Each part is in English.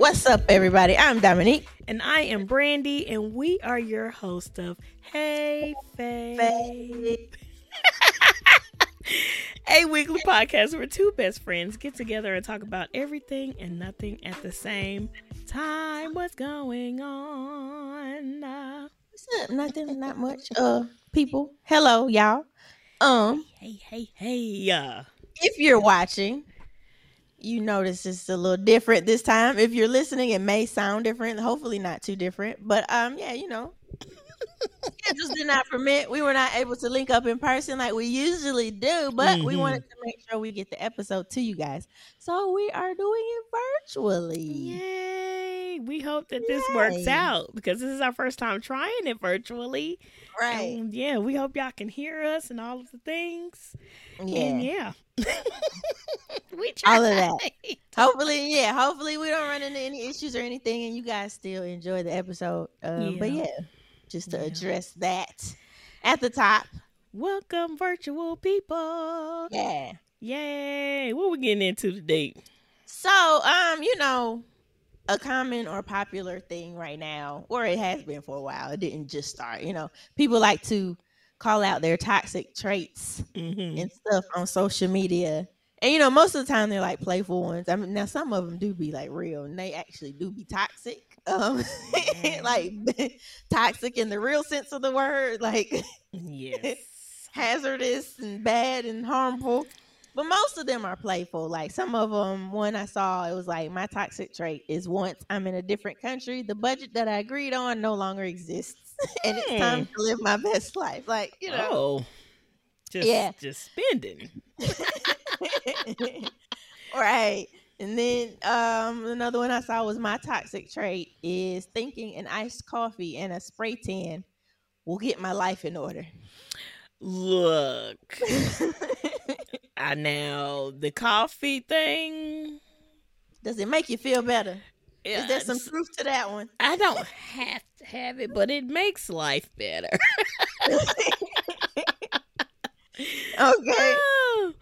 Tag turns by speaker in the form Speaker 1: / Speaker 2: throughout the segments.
Speaker 1: What's up, everybody? I'm Dominique.
Speaker 2: And I am Brandy, and we are your host of Hey Fave. a weekly podcast where two best friends get together and talk about everything and nothing at the same time. What's going on?
Speaker 1: What's up? Nothing, not much. Uh, people, hello, y'all. Um,
Speaker 2: hey, hey, hey. Uh,
Speaker 1: if you're watching, you notice it's a little different this time. If you're listening, it may sound different. Hopefully, not too different. But um, yeah, you know, just did not permit. We were not able to link up in person like we usually do, but mm-hmm. we wanted to make sure we get the episode to you guys. So we are doing it virtually.
Speaker 2: Yay! We hope that this Yay. works out because this is our first time trying it virtually.
Speaker 1: Right.
Speaker 2: And yeah, we hope y'all can hear us and all of the things.
Speaker 1: Yeah.
Speaker 2: And yeah.
Speaker 1: we try. All of that. hopefully, yeah. Hopefully, we don't run into any issues or anything, and you guys still enjoy the episode. Um, yeah. But yeah, just to yeah. address that at the top.
Speaker 2: Welcome, virtual people.
Speaker 1: Yeah.
Speaker 2: Yay. What we getting into today?
Speaker 1: So, um, you know, a common or popular thing right now, or it has been for a while. It didn't just start. You know, people like to call out their toxic traits mm-hmm. and stuff on social media. And you know, most of the time they're like playful ones. I mean, now some of them do be like real, and they actually do be toxic. Um, like toxic in the real sense of the word, like
Speaker 2: yes,
Speaker 1: hazardous and bad and harmful. But most of them are playful. Like some of them, one I saw, it was like my toxic trait is once I'm in a different country, the budget that I agreed on no longer exists, and it's time to live my best life. Like you know,
Speaker 2: oh, just yeah, just spending.
Speaker 1: right. And then um, another one I saw was my toxic trait is thinking an iced coffee and a spray tan will get my life in order.
Speaker 2: Look, I now the coffee thing.
Speaker 1: Does it make you feel better? Yeah, Is there some truth to that one?
Speaker 2: I don't have to have it, but it makes life better.
Speaker 1: okay.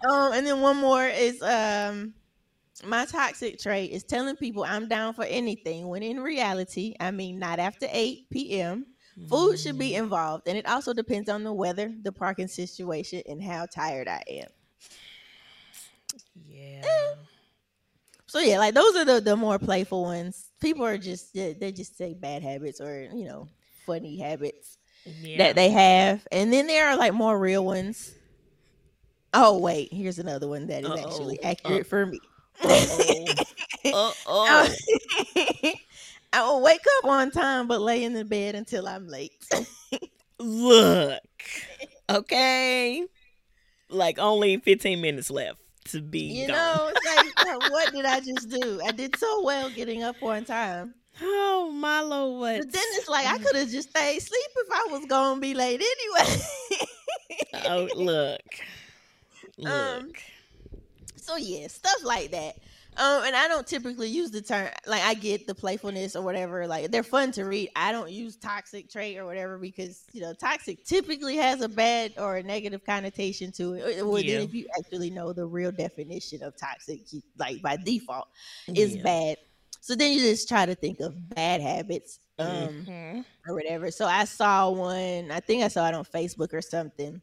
Speaker 1: Um, and then one more is um my toxic trait is telling people I'm down for anything when in reality, I mean not after 8 p.m. Food should be mm. involved, and it also depends on the weather, the parking situation, and how tired I am.
Speaker 2: Yeah. Eh.
Speaker 1: So yeah, like those are the the more playful ones. People are just they just say bad habits or you know funny habits yeah. that they have, and then there are like more real ones. Oh wait, here's another one that is Uh-oh. actually accurate uh, for me.
Speaker 2: Uh oh.
Speaker 1: I will wake up on time, but lay in the bed until I'm late.
Speaker 2: Look, okay, like only 15 minutes left to be.
Speaker 1: You
Speaker 2: gone.
Speaker 1: know, like, what did I just do? I did so well getting up on time.
Speaker 2: Oh my lord! What?
Speaker 1: But then it's like I could have just stayed sleep if I was gonna be late anyway.
Speaker 2: oh look, look. Um,
Speaker 1: so yeah, stuff like that. Um, and I don't typically use the term like I get the playfulness or whatever. Like they're fun to read. I don't use toxic trait or whatever because you know toxic typically has a bad or a negative connotation to it. Well, yeah. then if you actually know the real definition of toxic, like by default, is yeah. bad. So then you just try to think of bad habits, um, mm-hmm. or whatever. So I saw one. I think I saw it on Facebook or something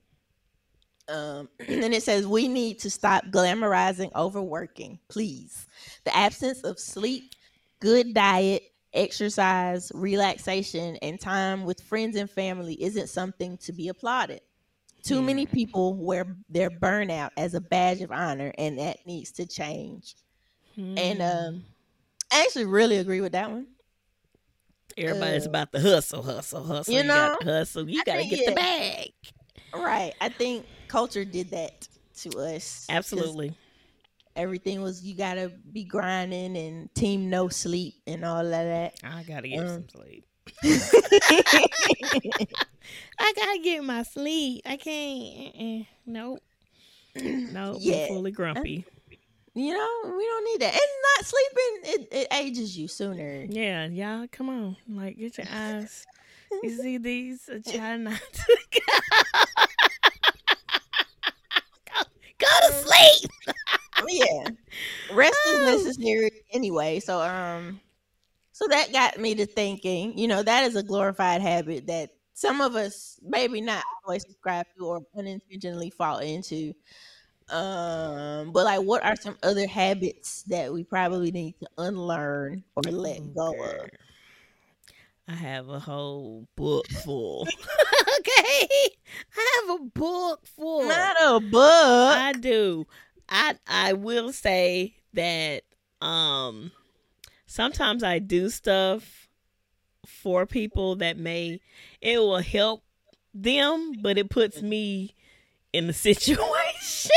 Speaker 1: um, and it says we need to stop glamorizing overworking, please. The absence of sleep, good diet, exercise, relaxation, and time with friends and family isn't something to be applauded. Too many people wear their burnout as a badge of honor, and that needs to change. Hmm. And um, I actually really agree with that one.
Speaker 2: Everybody's uh, about the hustle, hustle, hustle. You, you know, hustle. You got to get yeah. the bag.
Speaker 1: Right. I think culture did that to us.
Speaker 2: Absolutely.
Speaker 1: Everything was you gotta be grinding and team no sleep and all of that.
Speaker 2: I gotta get um, some sleep. I gotta get my sleep. I can't. Uh-uh. Nope. Nope. Yeah. fully grumpy.
Speaker 1: You know, we don't need that. And not sleeping, it, it ages you sooner.
Speaker 2: Yeah, y'all, come on. Like, get your eyes. you see these? Try not to. Go to sleep.
Speaker 1: yeah, rest is necessary anyway. So um, so that got me to thinking, you know, that is a glorified habit that some of us maybe not always subscribe to or unintentionally fall into. Um, but like, what are some other habits that we probably need to unlearn or let go of?
Speaker 2: I have a whole book full. okay, I have a book full.
Speaker 1: Not a book.
Speaker 2: I do. I I will say that um sometimes I do stuff for people that may it will help them, but it puts me in the situation.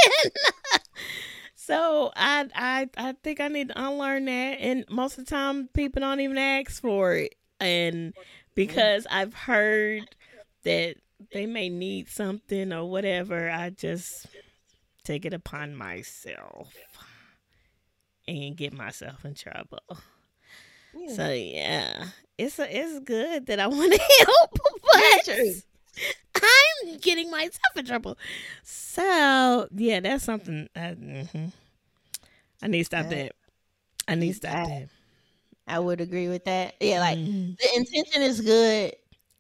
Speaker 2: so I I I think I need to unlearn that and most of the time people don't even ask for it. And because I've heard that they may need something or whatever, I just take it upon myself and get myself in trouble. Yeah. So yeah, it's a, it's good that I want to help, but I'm getting myself in trouble. So yeah, that's something. I, mm-hmm. I need to stop that. I need to stop that.
Speaker 1: I would agree with that. Yeah, like mm-hmm. the intention is good,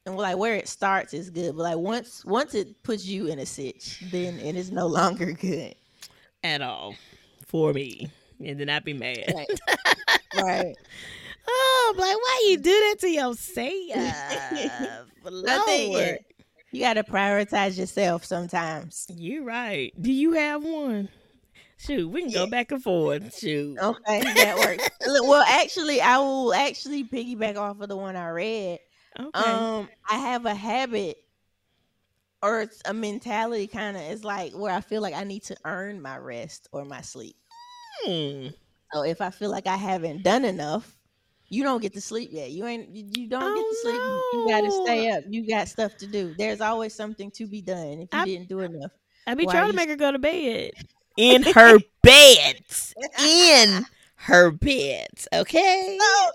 Speaker 1: and like where it starts is good, but like once once it puts you in a sitch, then it is no longer good
Speaker 2: at all for me, and then I'd be mad.
Speaker 1: Right. right.
Speaker 2: Oh, like why you do that to yourself? Lord.
Speaker 1: You got to prioritize yourself sometimes.
Speaker 2: You're right. Do you have one? Shoot, we can yeah. go back and forth. Shoot.
Speaker 1: Okay, that works. well, actually, I will actually piggyback off of the one I read. Okay. Um, I have a habit or it's a mentality kind of it's like where I feel like I need to earn my rest or my sleep. Hmm. So if I feel like I haven't done enough, you don't get to sleep yet. You ain't you don't oh, get to sleep. No. You got to stay up. You got stuff to do. There's always something to be done if you I, didn't do enough.
Speaker 2: I be trying to make her go to bed in her bed. In her bed. Okay.
Speaker 1: So,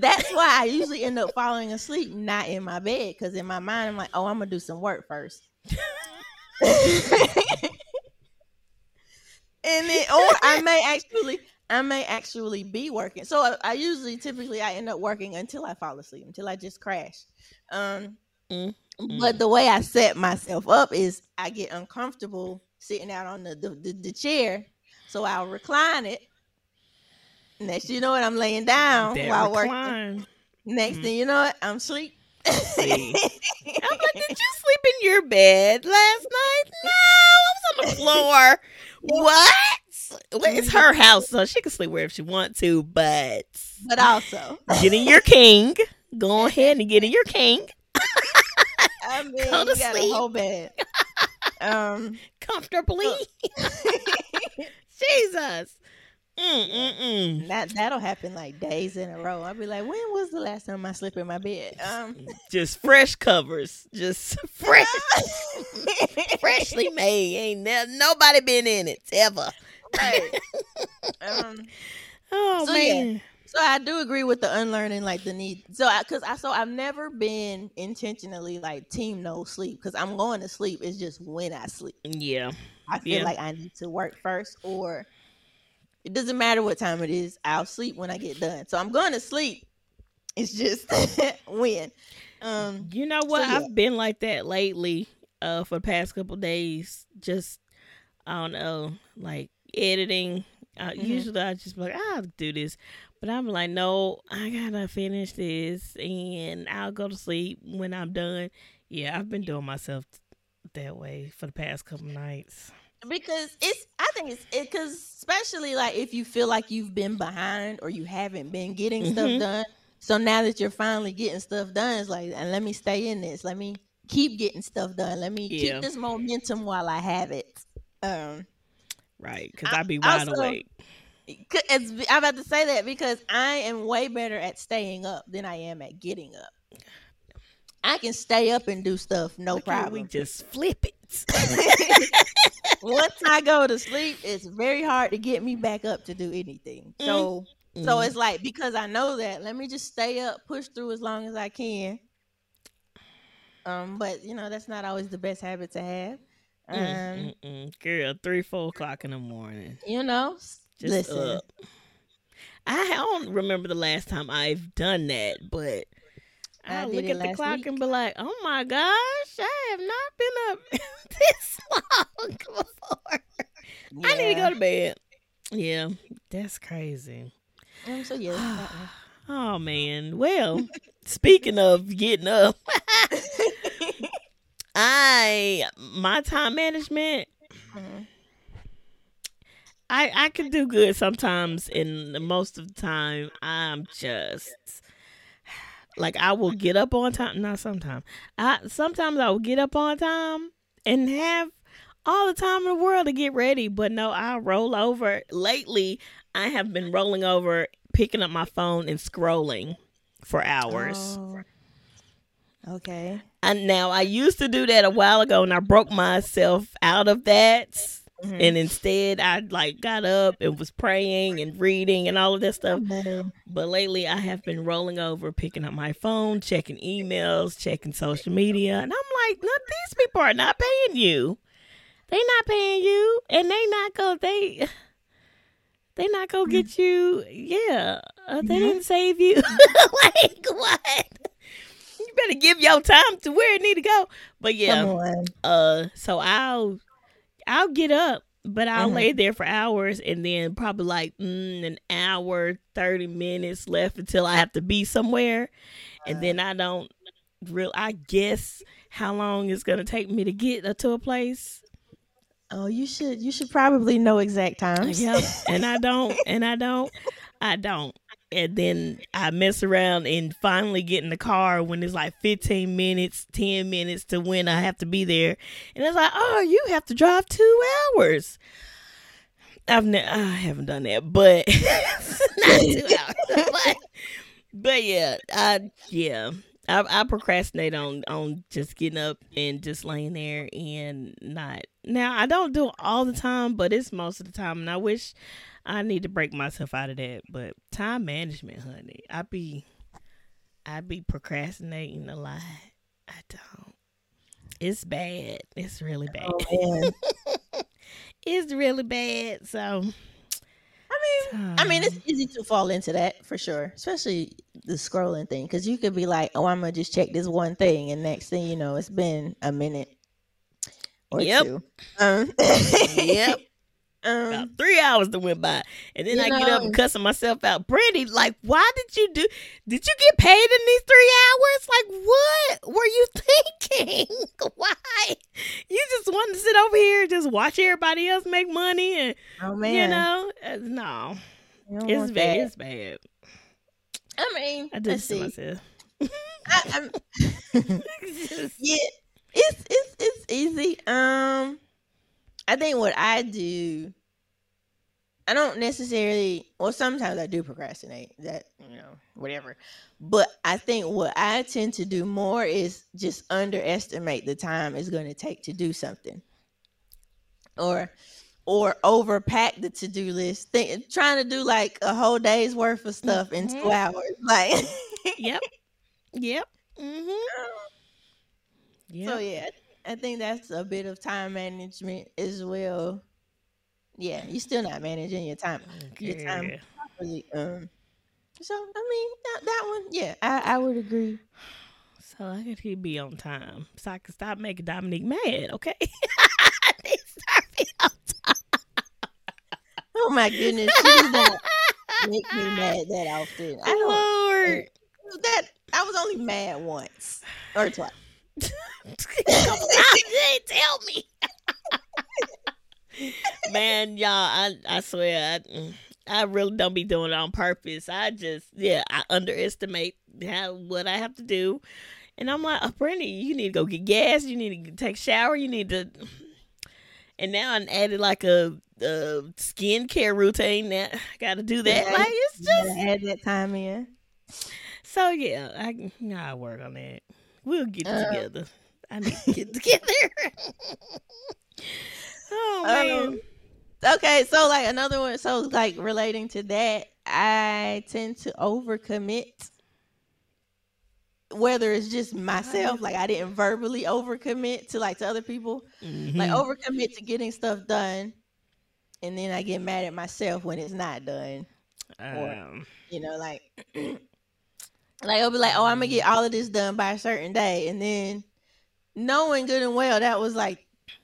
Speaker 1: that's why I usually end up falling asleep not in my bed because in my mind I'm like, oh, I'm gonna do some work first. and then, or I may actually, I may actually be working. So I, I, usually, typically, I end up working until I fall asleep, until I just crash. Um, mm-hmm. but the way I set myself up is I get uncomfortable sitting out on the the, the, the chair, so I'll recline it. Next, you know what? I'm laying down that while recline. working. Next mm-hmm. thing you know, what? I'm asleep.
Speaker 2: See. I'm like, did you sleep in your bed last night? No, I was on the floor. what? Well, it's her house, so she can sleep wherever she want to, but
Speaker 1: but also
Speaker 2: getting your king. Go ahead and getting your king.
Speaker 1: I mean, Go to you got sleep. a whole bed. Um,
Speaker 2: comfortably. Jesus. Mm-mm-mm.
Speaker 1: That that'll happen like days in a row. I'll be like, when was the last time I slept in my bed? Um,
Speaker 2: just fresh covers, just fresh, freshly made. Ain't there, nobody been in it ever. Right.
Speaker 1: um. Oh so man. Yeah. So I do agree with the unlearning, like the need. So I, cause I, so I've never been intentionally like team no sleep, cause I'm going to sleep. It's just when I sleep.
Speaker 2: Yeah.
Speaker 1: I feel
Speaker 2: yeah.
Speaker 1: like I need to work first, or it doesn't matter what time it is. I'll sleep when I get done. So I'm going to sleep. It's just when. Um,
Speaker 2: you know what? So yeah. I've been like that lately. Uh, for the past couple days, just I don't know, like editing. Uh, mm-hmm. Usually I just be like, I'll do this, but I'm like, no, I gotta finish this, and I'll go to sleep when I'm done. Yeah, I've been doing myself that way for the past couple nights
Speaker 1: because it's i think it's because it, especially like if you feel like you've been behind or you haven't been getting mm-hmm. stuff done so now that you're finally getting stuff done it's like and let me stay in this let me keep getting stuff done let me yeah. keep this momentum while i have it um
Speaker 2: right because i'd be wide also, awake
Speaker 1: i'm about to say that because i am way better at staying up than i am at getting up I can stay up and do stuff, no Look problem.
Speaker 2: We just flip it.
Speaker 1: once I go to sleep, it's very hard to get me back up to do anything. So mm-hmm. so it's like because I know that, let me just stay up, push through as long as I can. Um, but you know, that's not always the best habit to have.
Speaker 2: Um, mm, Girl, three, four o'clock in the morning.
Speaker 1: You know,
Speaker 2: just listen. Up. I don't remember the last time I've done that, but I,
Speaker 1: I
Speaker 2: look at the clock
Speaker 1: week.
Speaker 2: and be like, "Oh my gosh, I have not been up this long before. I need to go to bed." Yeah, that's crazy.
Speaker 1: Um, so yeah.
Speaker 2: Oh man. Well, speaking of getting up, I my time management
Speaker 1: Mhm.
Speaker 2: I I can do good sometimes, and most of the time I'm just like I will get up on time. Not sometimes. I sometimes I will get up on time and have all the time in the world to get ready. But no, I roll over. Lately, I have been rolling over, picking up my phone and scrolling for hours.
Speaker 1: Oh. Okay.
Speaker 2: And now I used to do that a while ago, and I broke myself out of that.
Speaker 1: Mhm.
Speaker 2: And instead, I like got up and was praying and reading and all of that stuff. But lately, I have been rolling over, picking up my phone, checking emails, checking social media, and I'm like, no, these people are not paying you. They not paying you, and they not go. They they not gonna get you. Yeah, uh, they didn't save you. like what? You better give your time to where it need to go. But yeah, uh so i'll i'll get up but i'll
Speaker 1: Mhm.
Speaker 2: lay there for hours and then probably like mm, an hour 30 minutes left until i have to be somewhere and then i don't real i guess how long it's gonna take me to get to a place
Speaker 1: Oh, you should you should probably know exact times.
Speaker 2: yep and i don't and i don't i don't and then I mess around and finally get in the car when it's like 15 minutes, 10 minutes to when I have to be there. And it's like, oh, you have to drive two hours. I've ne- I haven't done that, but not two hours. but, but yeah, I yeah. I, I procrastinate on on just getting up and just laying there and not. Now I don't do it all the time, but it's most of the time, and I wish I need to break myself out of that. But time management, honey, I be I be procrastinating a lot. I don't. It's bad. It's really oh, bad.
Speaker 1: Oh.
Speaker 2: It's really bad. So
Speaker 1: I mean, I mean, it's easy to fall into that for sure, especially the scrolling thing, because you could be like, "Oh, I'm gonna just check this one thing," and next thing you know, it's been a minute or
Speaker 2: Yep.
Speaker 1: two. Um,
Speaker 2: yep.
Speaker 1: Um,
Speaker 2: About three hours that went by, and then I get up and cussing myself out. Brandy, like, why did you do? Did you get paid in these three hours? Like, what were you thinking? why? You just wanted to sit over here and just watch everybody else make money, and
Speaker 1: oh man,
Speaker 2: you know, uh, no,
Speaker 1: You
Speaker 2: it's bad.
Speaker 1: that.
Speaker 2: It's bad.
Speaker 1: I mean,
Speaker 2: I did
Speaker 1: see.
Speaker 2: myself.
Speaker 1: I,
Speaker 2: It's
Speaker 1: yeah, it's it's it's easy. Um, I think what I do, I don't necessarily. Well, sometimes I do procrastinate. That you know, whatever. But I think what I tend to do more is just underestimate the time it's going to take to do something, or or overpack the to do list. Think, trying to do like a whole day's worth of stuff in two
Speaker 2: Mhm.
Speaker 1: hours, like.
Speaker 2: yep, yep, mm-hmm. yep.
Speaker 1: So yeah, I think that's a bit of time management as well. Yeah, you're still not managing your time your time properly. Um, so I mean that, that one, yeah, I, I would agree.
Speaker 2: So I could he be on time, so I can stop making Dominique mad. Okay, I need to start being on
Speaker 1: Oh my goodness, she does not make me mad that often. I don't
Speaker 2: Lord,
Speaker 1: that I was only mad once or twice.
Speaker 2: ain't tell me. Man, y'all, I I swear, I, mm, I really don't be doing it on purpose. I just, yeah, I underestimate how what I have to do, and I'm like, oh, Brandy, you need to go get gas. You need to take a shower. You need to. And now I added like a, a skincare routine. That I got to do that.
Speaker 1: Yeah,
Speaker 2: Like it's just
Speaker 1: add that time in.
Speaker 2: so. Yeah, I I work on that. We'll get it
Speaker 1: Uh,
Speaker 2: together. I need to get together. oh man.
Speaker 1: Um, okay, so like another one, so like relating to that, I tend to overcommit. Whether it's just myself, like I didn't verbally overcommit to like to other people, like
Speaker 2: Mhm.
Speaker 1: overcommit to getting stuff done, and then I get mad at myself when it's not done.
Speaker 2: Um,
Speaker 1: You know, like like I'll be like, oh, I'm gonna get all of this done by a certain day, and then knowing good and well that was like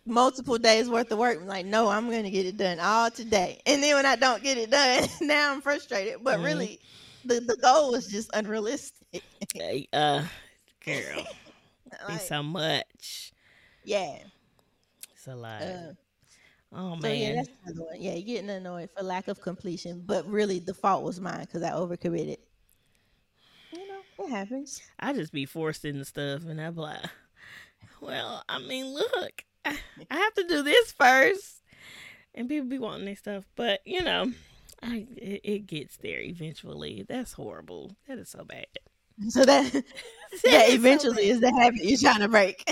Speaker 1: multiple days worth of work. I'm like, no, I'm gonna get it done all today, and then when I don't get it done, now I'm frustrated. But
Speaker 2: Mhm.
Speaker 1: really, the the goal was just unrealistic.
Speaker 2: uh, girl, be so much.
Speaker 1: yeah.
Speaker 2: It's a lot.
Speaker 1: Uh,
Speaker 2: oh
Speaker 1: so yeah,
Speaker 2: man.
Speaker 1: one. Yeah, getting annoyed for lack of completion, but really the fault was mine because I overcommitted. You know, it happens.
Speaker 2: I just be forced into stuff, and I'm like, well, I mean, look, I, I have to do this first, and people be wanting their stuff, but you know, I it, it gets there eventually. That's horrible. That is so bad.
Speaker 1: So that
Speaker 2: That
Speaker 1: that
Speaker 2: is so
Speaker 1: eventually is the habit you're trying to break.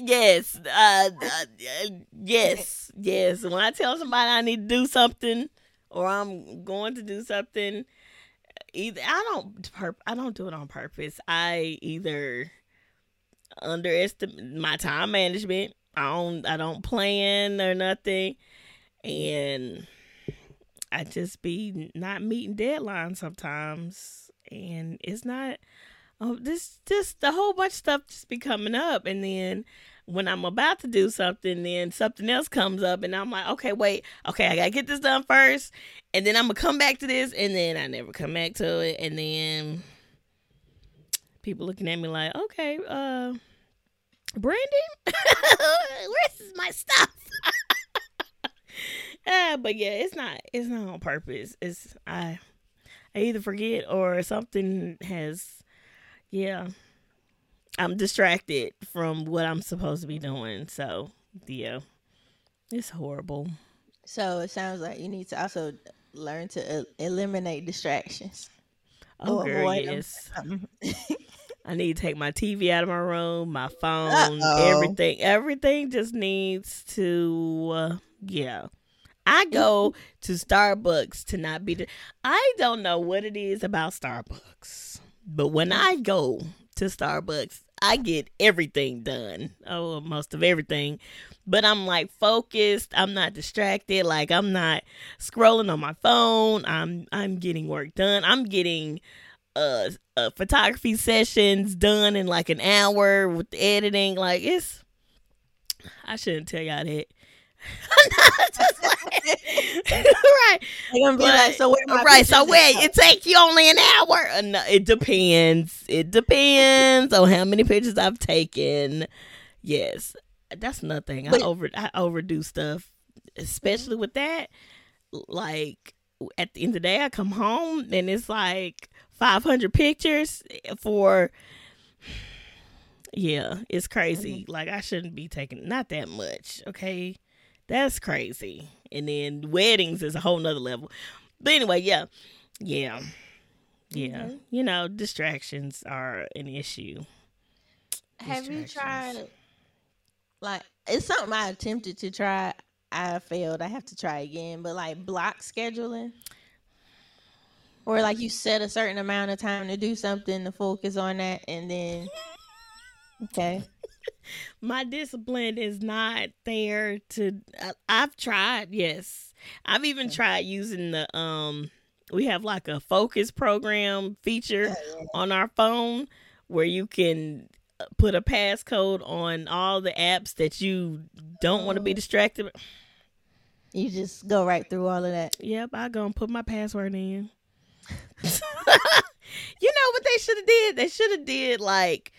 Speaker 2: yes, uh, uh, uh, yes, yes. When I tell somebody I need to do something, or I'm going to do something, either I don't I don't do it on purpose. I either underestimate my time management. I don't I don't plan or nothing, and I just be not meeting deadlines sometimes, and it's not. Oh, this just a whole bunch of stuff just be coming up, and then when I'm about to do something, then something else comes up, and I'm like, okay, wait, okay, I gotta get this done first, and then I'm gonna come back to this, and then I never come back to it, and then people looking at me like, okay, uh, Brandon, where's my stuff? uh, but yeah, it's not, it's not on purpose. It's I, I either forget or something has yeah i'm distracted from what i'm supposed to be doing so yeah it's horrible
Speaker 1: so it sounds like you need to also learn to uh, eliminate distractions.
Speaker 2: oh
Speaker 1: Or
Speaker 2: girl yes
Speaker 1: Um,
Speaker 2: i need to take my tv out of my room my phone
Speaker 1: Uh-oh.
Speaker 2: everything. Everything just needs to uh, yeah. I go to starbucks to not be di- i don't know what it is about starbucks but when i go to starbucks i get everything done. Oh most of everything. But i'm like focused. I'm not distracted. Like i'm not scrolling on my phone. I'm i'm getting work done. I'm getting uh, uh photography sessions done in like an hour with the editing like it's i shouldn't tell y'all that. Just like- right.
Speaker 1: They're like, so where
Speaker 2: right so wait it takes you only an hour? Uh, no, it depends. It depends on how many pictures i've taken. Yes. That's nothing. I over i overdo stuff especially with that. Like at the end of the day i come home and it's like 500 pictures for yeah it's crazy like i shouldn't be taking not that much okay that's crazy and then weddings is a whole nother level but anyway yeah yeah yeah
Speaker 1: Mhm.
Speaker 2: you know distractions are an issue
Speaker 1: Have you tried? Like, it's something I attempted to try. I failed. I have to try again. But like block scheduling, or like you set a certain amount of time to do something to focus on that, and then okay,
Speaker 2: my discipline is not there to I, i've tried yes i've even tried using the um we have like a focus program feature on our phone where you can uh, put a passcode on all the apps that you don't want to be
Speaker 1: Oh.
Speaker 2: distracted
Speaker 1: you just go right through all of that.
Speaker 2: Yep, I go and put my password in. You know what they should have did? They should have did like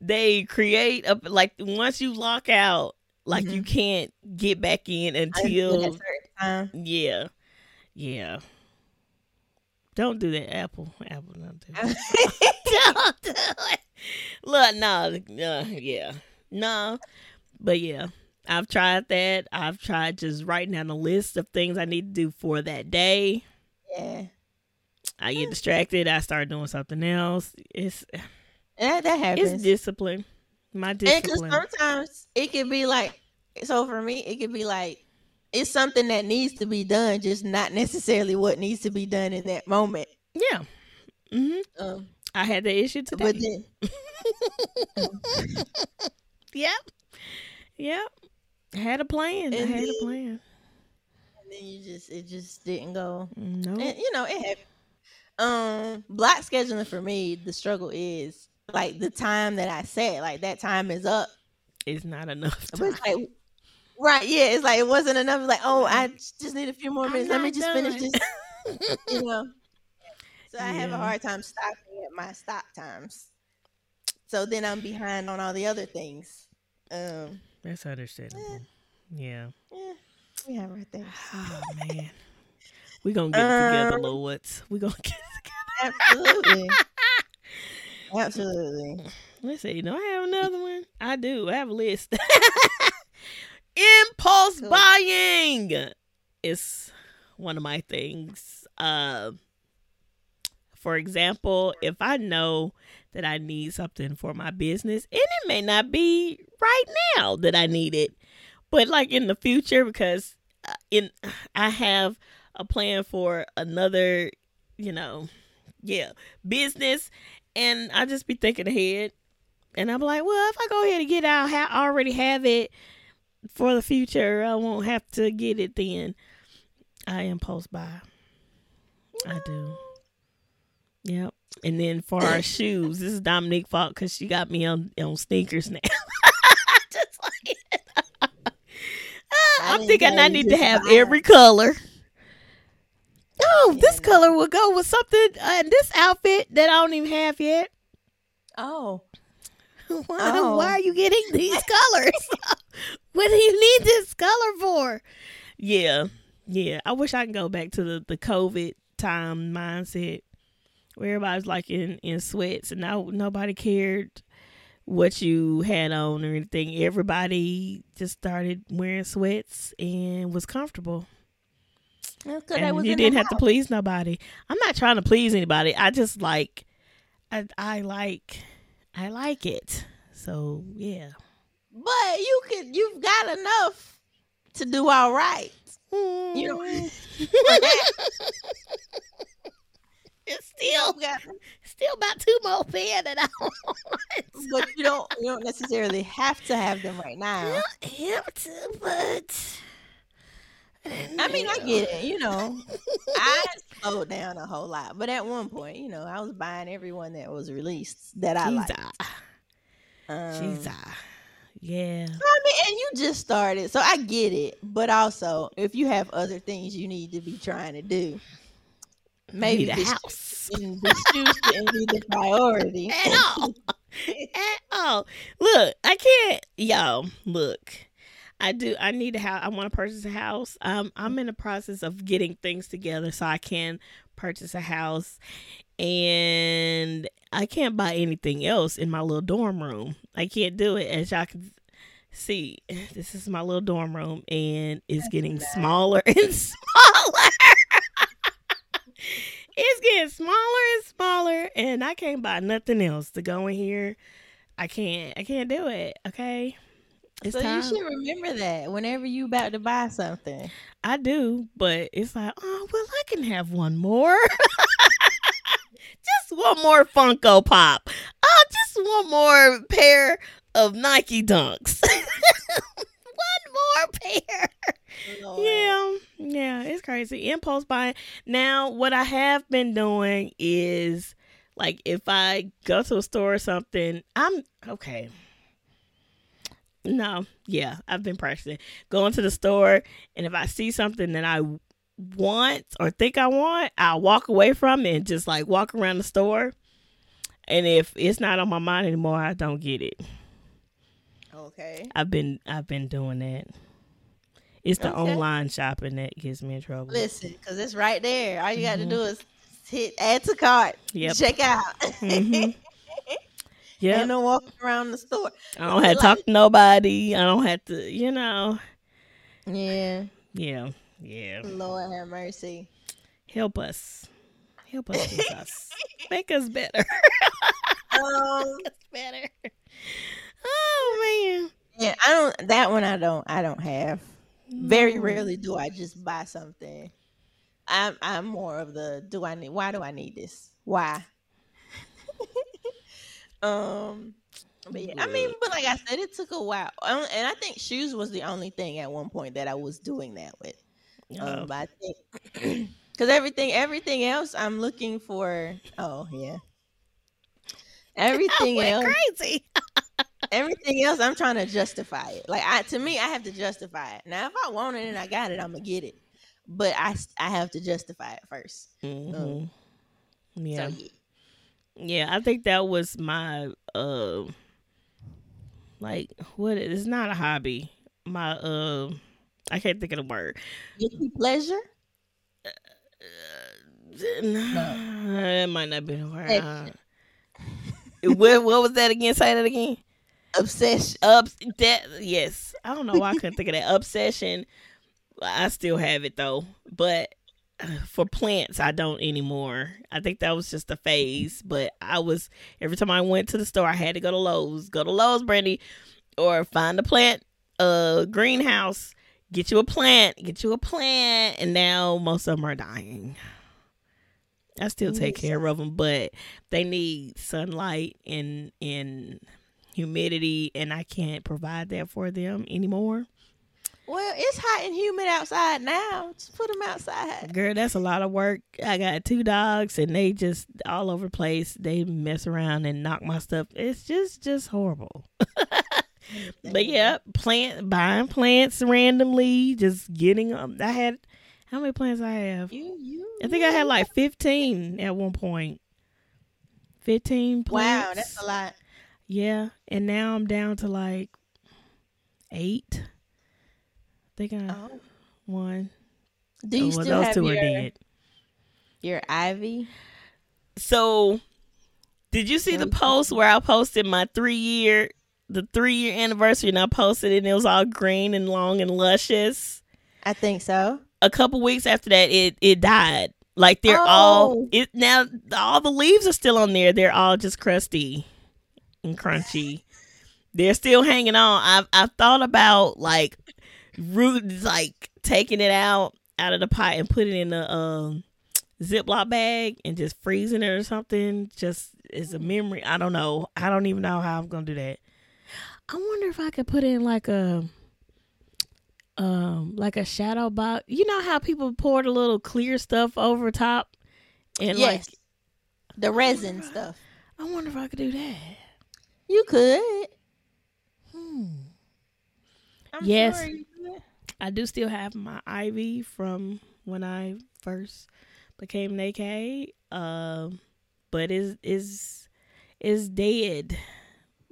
Speaker 2: they create a like once you lock out, like you can't get back in
Speaker 1: Until that
Speaker 2: until
Speaker 1: certain time.
Speaker 2: yeah, yeah. Don't do that, Apple. Apple, don't do that. don't do it. Look, no, uh, yeah, no, but yeah, I've tried that. I've tried just writing down a list of things I need to do for that day.
Speaker 1: yeah,
Speaker 2: I get distracted. I start doing something else. It's
Speaker 1: that that happens.
Speaker 2: it's discipline. My
Speaker 1: And because
Speaker 2: discipline.
Speaker 1: sometimes it could be like, so for me, it could be like, it's something that needs to be done, just not necessarily what needs to be done in that moment.
Speaker 2: Yeah. hmm
Speaker 1: Um,
Speaker 2: I had the issue today.
Speaker 1: but then,
Speaker 2: Yep. Yep. I had a plan. I
Speaker 1: And
Speaker 2: had a plan.
Speaker 1: and then you just, it just didn't go.
Speaker 2: No.
Speaker 1: And, you know, it happened. Um, block scheduling for me, the struggle is like the time that I set, like that time is up.
Speaker 2: It's not enough.
Speaker 1: It's like, right? Yeah, it's like it wasn't enough. It's like, oh, I just need a few more minutes. Let me just finish this. You know. So I have a hard time stopping at my stop times. So then I'm behind on all the other things. Um,
Speaker 2: That's understandable. Yeah.
Speaker 1: yeah, we have our things.
Speaker 2: Oh man. We gonna get it together,
Speaker 1: Um,
Speaker 2: little what's we gonna get together.
Speaker 1: Absolutely. Absolutely.
Speaker 2: Let's see. Do I have another one? I do. I have a list. Impulse
Speaker 1: Cool.
Speaker 2: buying is one of my things. Uh, for example, if I know that I need something for my business, and it may not be right now that I need it, but like in the future, because uh, in I have a plan for another, you know, yeah, business, and I just be thinking ahead, and I'm like, well, if I go ahead and get out, I already have it for the future. I won't have to get it then. I impulse buy. I do. Yep. And then for our shoes, this is Dominique fault because she got me on on sneakers now. Just like I'm thinking I need to have every color. Oh, this
Speaker 1: Yeah,
Speaker 2: color will go with something uh, this outfit that I don't even have yet.
Speaker 1: Oh,
Speaker 2: Why,
Speaker 1: Oh.
Speaker 2: why are you getting these colors? what do you need this color for? Yeah, yeah. I wish I can go back to the, the COVID time mindset where everybody's like in, in sweats and now nobody cared what you had on or anything. Everybody just started wearing sweats and was comfortable.
Speaker 1: That's 'cause I
Speaker 2: And you didn't have to please nobody. I'm not trying to please anybody. I just like, I, I like, I like it. So yeah.
Speaker 1: But you could, you've got enough to do all right. You know,
Speaker 2: Mm. It's still
Speaker 1: got-
Speaker 2: still about two more pair that I want.
Speaker 1: but you don't, you don't necessarily have to have them right now.
Speaker 2: You don't have to, but
Speaker 1: I mean, I get it. You know, I slowed down a whole lot, but at one point, you know, I was buying everyone that was released that I
Speaker 2: She's
Speaker 1: like.
Speaker 2: a,
Speaker 1: Um,
Speaker 2: she's a, yeah.
Speaker 1: I mean, and you just started, so I get it. But also, if you have other things you need to be trying to do, maybe the
Speaker 2: house
Speaker 1: shouldn't- the shoes shouldn't be the priority.
Speaker 2: at all. at all. Look, I can't. y'all. look. I do. I need a house. I want to purchase a house. Um, I'm in the process of getting things together so I can purchase a house, and I can't buy anything else in my little dorm room. I can't do it. As y'all can see, this is my little dorm room, and it's getting smaller and smaller. it's getting smaller and smaller, and I can't buy nothing else to go in here. I can't. I can't do it. Okay. It's
Speaker 1: so
Speaker 2: time.
Speaker 1: you should remember that whenever you about to buy something.
Speaker 2: I do, but it's like, oh well, I can have one more. just one more Funko Pop. Oh, just one more pair of Nike Dunks. one more pair.
Speaker 1: Lord.
Speaker 2: Yeah, yeah, it's crazy. Impulse buying. Now, what I have been doing is like if I go to a store or something, I'm okay. No, yeah, I've been practicing going to the store, and if I see something that I want or think I want, I'll walk away from it and just like walk around the store. And if it's not on my mind anymore, I don't get it.
Speaker 1: Okay.
Speaker 2: I've been I've been doing that. It's the
Speaker 1: Okay.
Speaker 2: online shopping that gets me in trouble.
Speaker 1: Listen, because it's right there. All you got to do is hit add to cart.
Speaker 2: Mm-hmm. Yep.
Speaker 1: Check out.
Speaker 2: Mhm.
Speaker 1: Yeah. And then walk around the store.
Speaker 2: I don't have to talk to nobody. I don't have to, you know.
Speaker 1: Yeah.
Speaker 2: Yeah, yeah.
Speaker 1: Lord have mercy.
Speaker 2: Help us, help us, Jesus. Make us better.
Speaker 1: Um.
Speaker 2: us better. Oh man.
Speaker 1: Yeah, I don't. That one I don't. I don't have. Very rarely do I just buy something. I'm. I'm more of the. Do I need? Why do I need this? Why? Um. But yeah, I mean, but like I said, it took a while, Um, and I think shoes was the only thing at one point that I was doing that with. Um,
Speaker 2: Oh,
Speaker 1: but I think Because everything, everything else, I'm looking for. Oh yeah. Everything else,
Speaker 2: crazy.
Speaker 1: everything else, I'm trying to justify it. Like I, to me, I have to justify it. Now, if I want it and I got it, I'm gonna get it. But I, I have to justify it 1st
Speaker 2: Mhm. Yeah.
Speaker 1: So, yeah.
Speaker 2: Yeah, I think that was my uh like what it's not a hobby. My uh I can't think of the word.
Speaker 1: Guilty pleasure.
Speaker 2: It might not be the word. Uh, what what was that again? Say that again.
Speaker 1: Obsession.
Speaker 2: Ups that yes. I don't know why I couldn't think of that. Obsession. I still have it though. But uh, for plants I don't anymore. I think that was just a phase. But I was every time I went to the store I had to go to Lowe's. Go to Lowe's, Brandy, or find a plant uh greenhouse. Get you a plant, get you a plant, and now most of them are dying. I still take care of them, but they need sunlight and and humidity, and I can't provide that for them anymore.
Speaker 1: Well, it's hot and humid outside now. Just put them outside.
Speaker 2: Girl, that's a lot of work. I got two dogs and they just all over the place. They mess around and knock my stuff. It's just just horrible. but yeah, plant buying plants randomly, just getting them. I had how many plants I have?
Speaker 1: You, you.
Speaker 2: I think I had like 15 at one point. 15 plants.
Speaker 1: Wow, that's a lot.
Speaker 2: Yeah, and now I'm down to like 8 they got
Speaker 1: oh.
Speaker 2: one.
Speaker 1: Do you
Speaker 2: oh, well,
Speaker 1: still
Speaker 2: those
Speaker 1: have
Speaker 2: two
Speaker 1: your,
Speaker 2: are dead.
Speaker 1: Your Ivy.
Speaker 2: So, did you see the post where I posted my three year, the three year anniversary, and I posted it and it was all green and long and luscious?
Speaker 1: I think so.
Speaker 2: A couple weeks after that, it it died. Like they're
Speaker 1: oh.
Speaker 2: all it now. All the leaves are still on there. They're all just crusty and crunchy. they're still hanging on. I've I've thought about like root like taking it out out of the pot and putting it in a um Ziploc bag and just freezing it or something. Just as a memory. I don't know. I don't even know how I'm gonna do that. I wonder if I could put in like a um like a shadow box. You know how people pour the little clear stuff over top and like
Speaker 1: yes. the resin stuff.
Speaker 2: I wonder if I could do that.
Speaker 1: You could.
Speaker 2: Hmm.
Speaker 1: I'm
Speaker 2: Yes.
Speaker 1: sure you could.
Speaker 2: I do still have my ivy from when I first became an AK. Um, but is is is dead.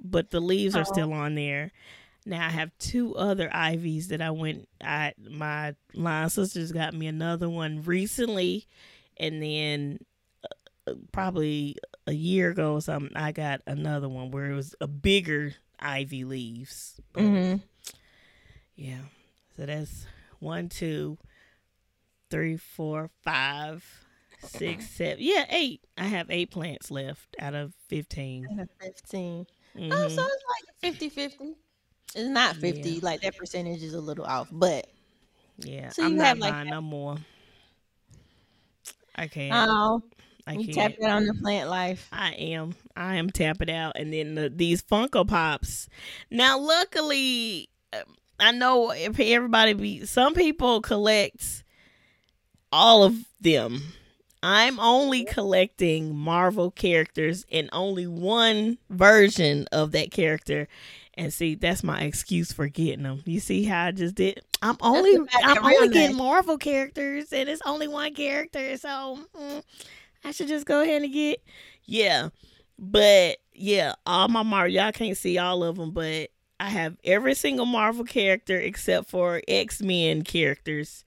Speaker 2: But the leaves are
Speaker 1: Oh.
Speaker 2: still on there. Now I have two other ivies that I went. I my line sisters got me another one recently, and then uh, probably a year ago or something, I got another one where it was a bigger ivy leaves. But,
Speaker 1: Mhm.
Speaker 2: yeah. So that's one, two, three, four, five, six, seven. Yeah, eight. I have eight plants left out of 15.
Speaker 1: I have 15. Oh,
Speaker 2: Mhm.
Speaker 1: so it's like 50 50. It's not 50.
Speaker 2: Yeah.
Speaker 1: Like that percentage is a little off, but
Speaker 2: yeah,
Speaker 1: so
Speaker 2: I'm not
Speaker 1: have, like,
Speaker 2: buying no more. I can't.
Speaker 1: oh,
Speaker 2: I
Speaker 1: you
Speaker 2: can't.
Speaker 1: tap it on the plant life.
Speaker 2: I am. I am tapping out. And then the, these Funko Pops. Now, luckily, um, I know if everybody be, some people collect all of them. I'm only collecting Marvel characters and only one version of that character. And see, that's my excuse for getting them. You see how I just did? I'm only I'm only getting. Marvel characters, and it's only one character, so mm, I should just go ahead and get yeah. But yeah, all my Marvel y'all can't see all of them, but I have every single Marvel character except for X Men characters,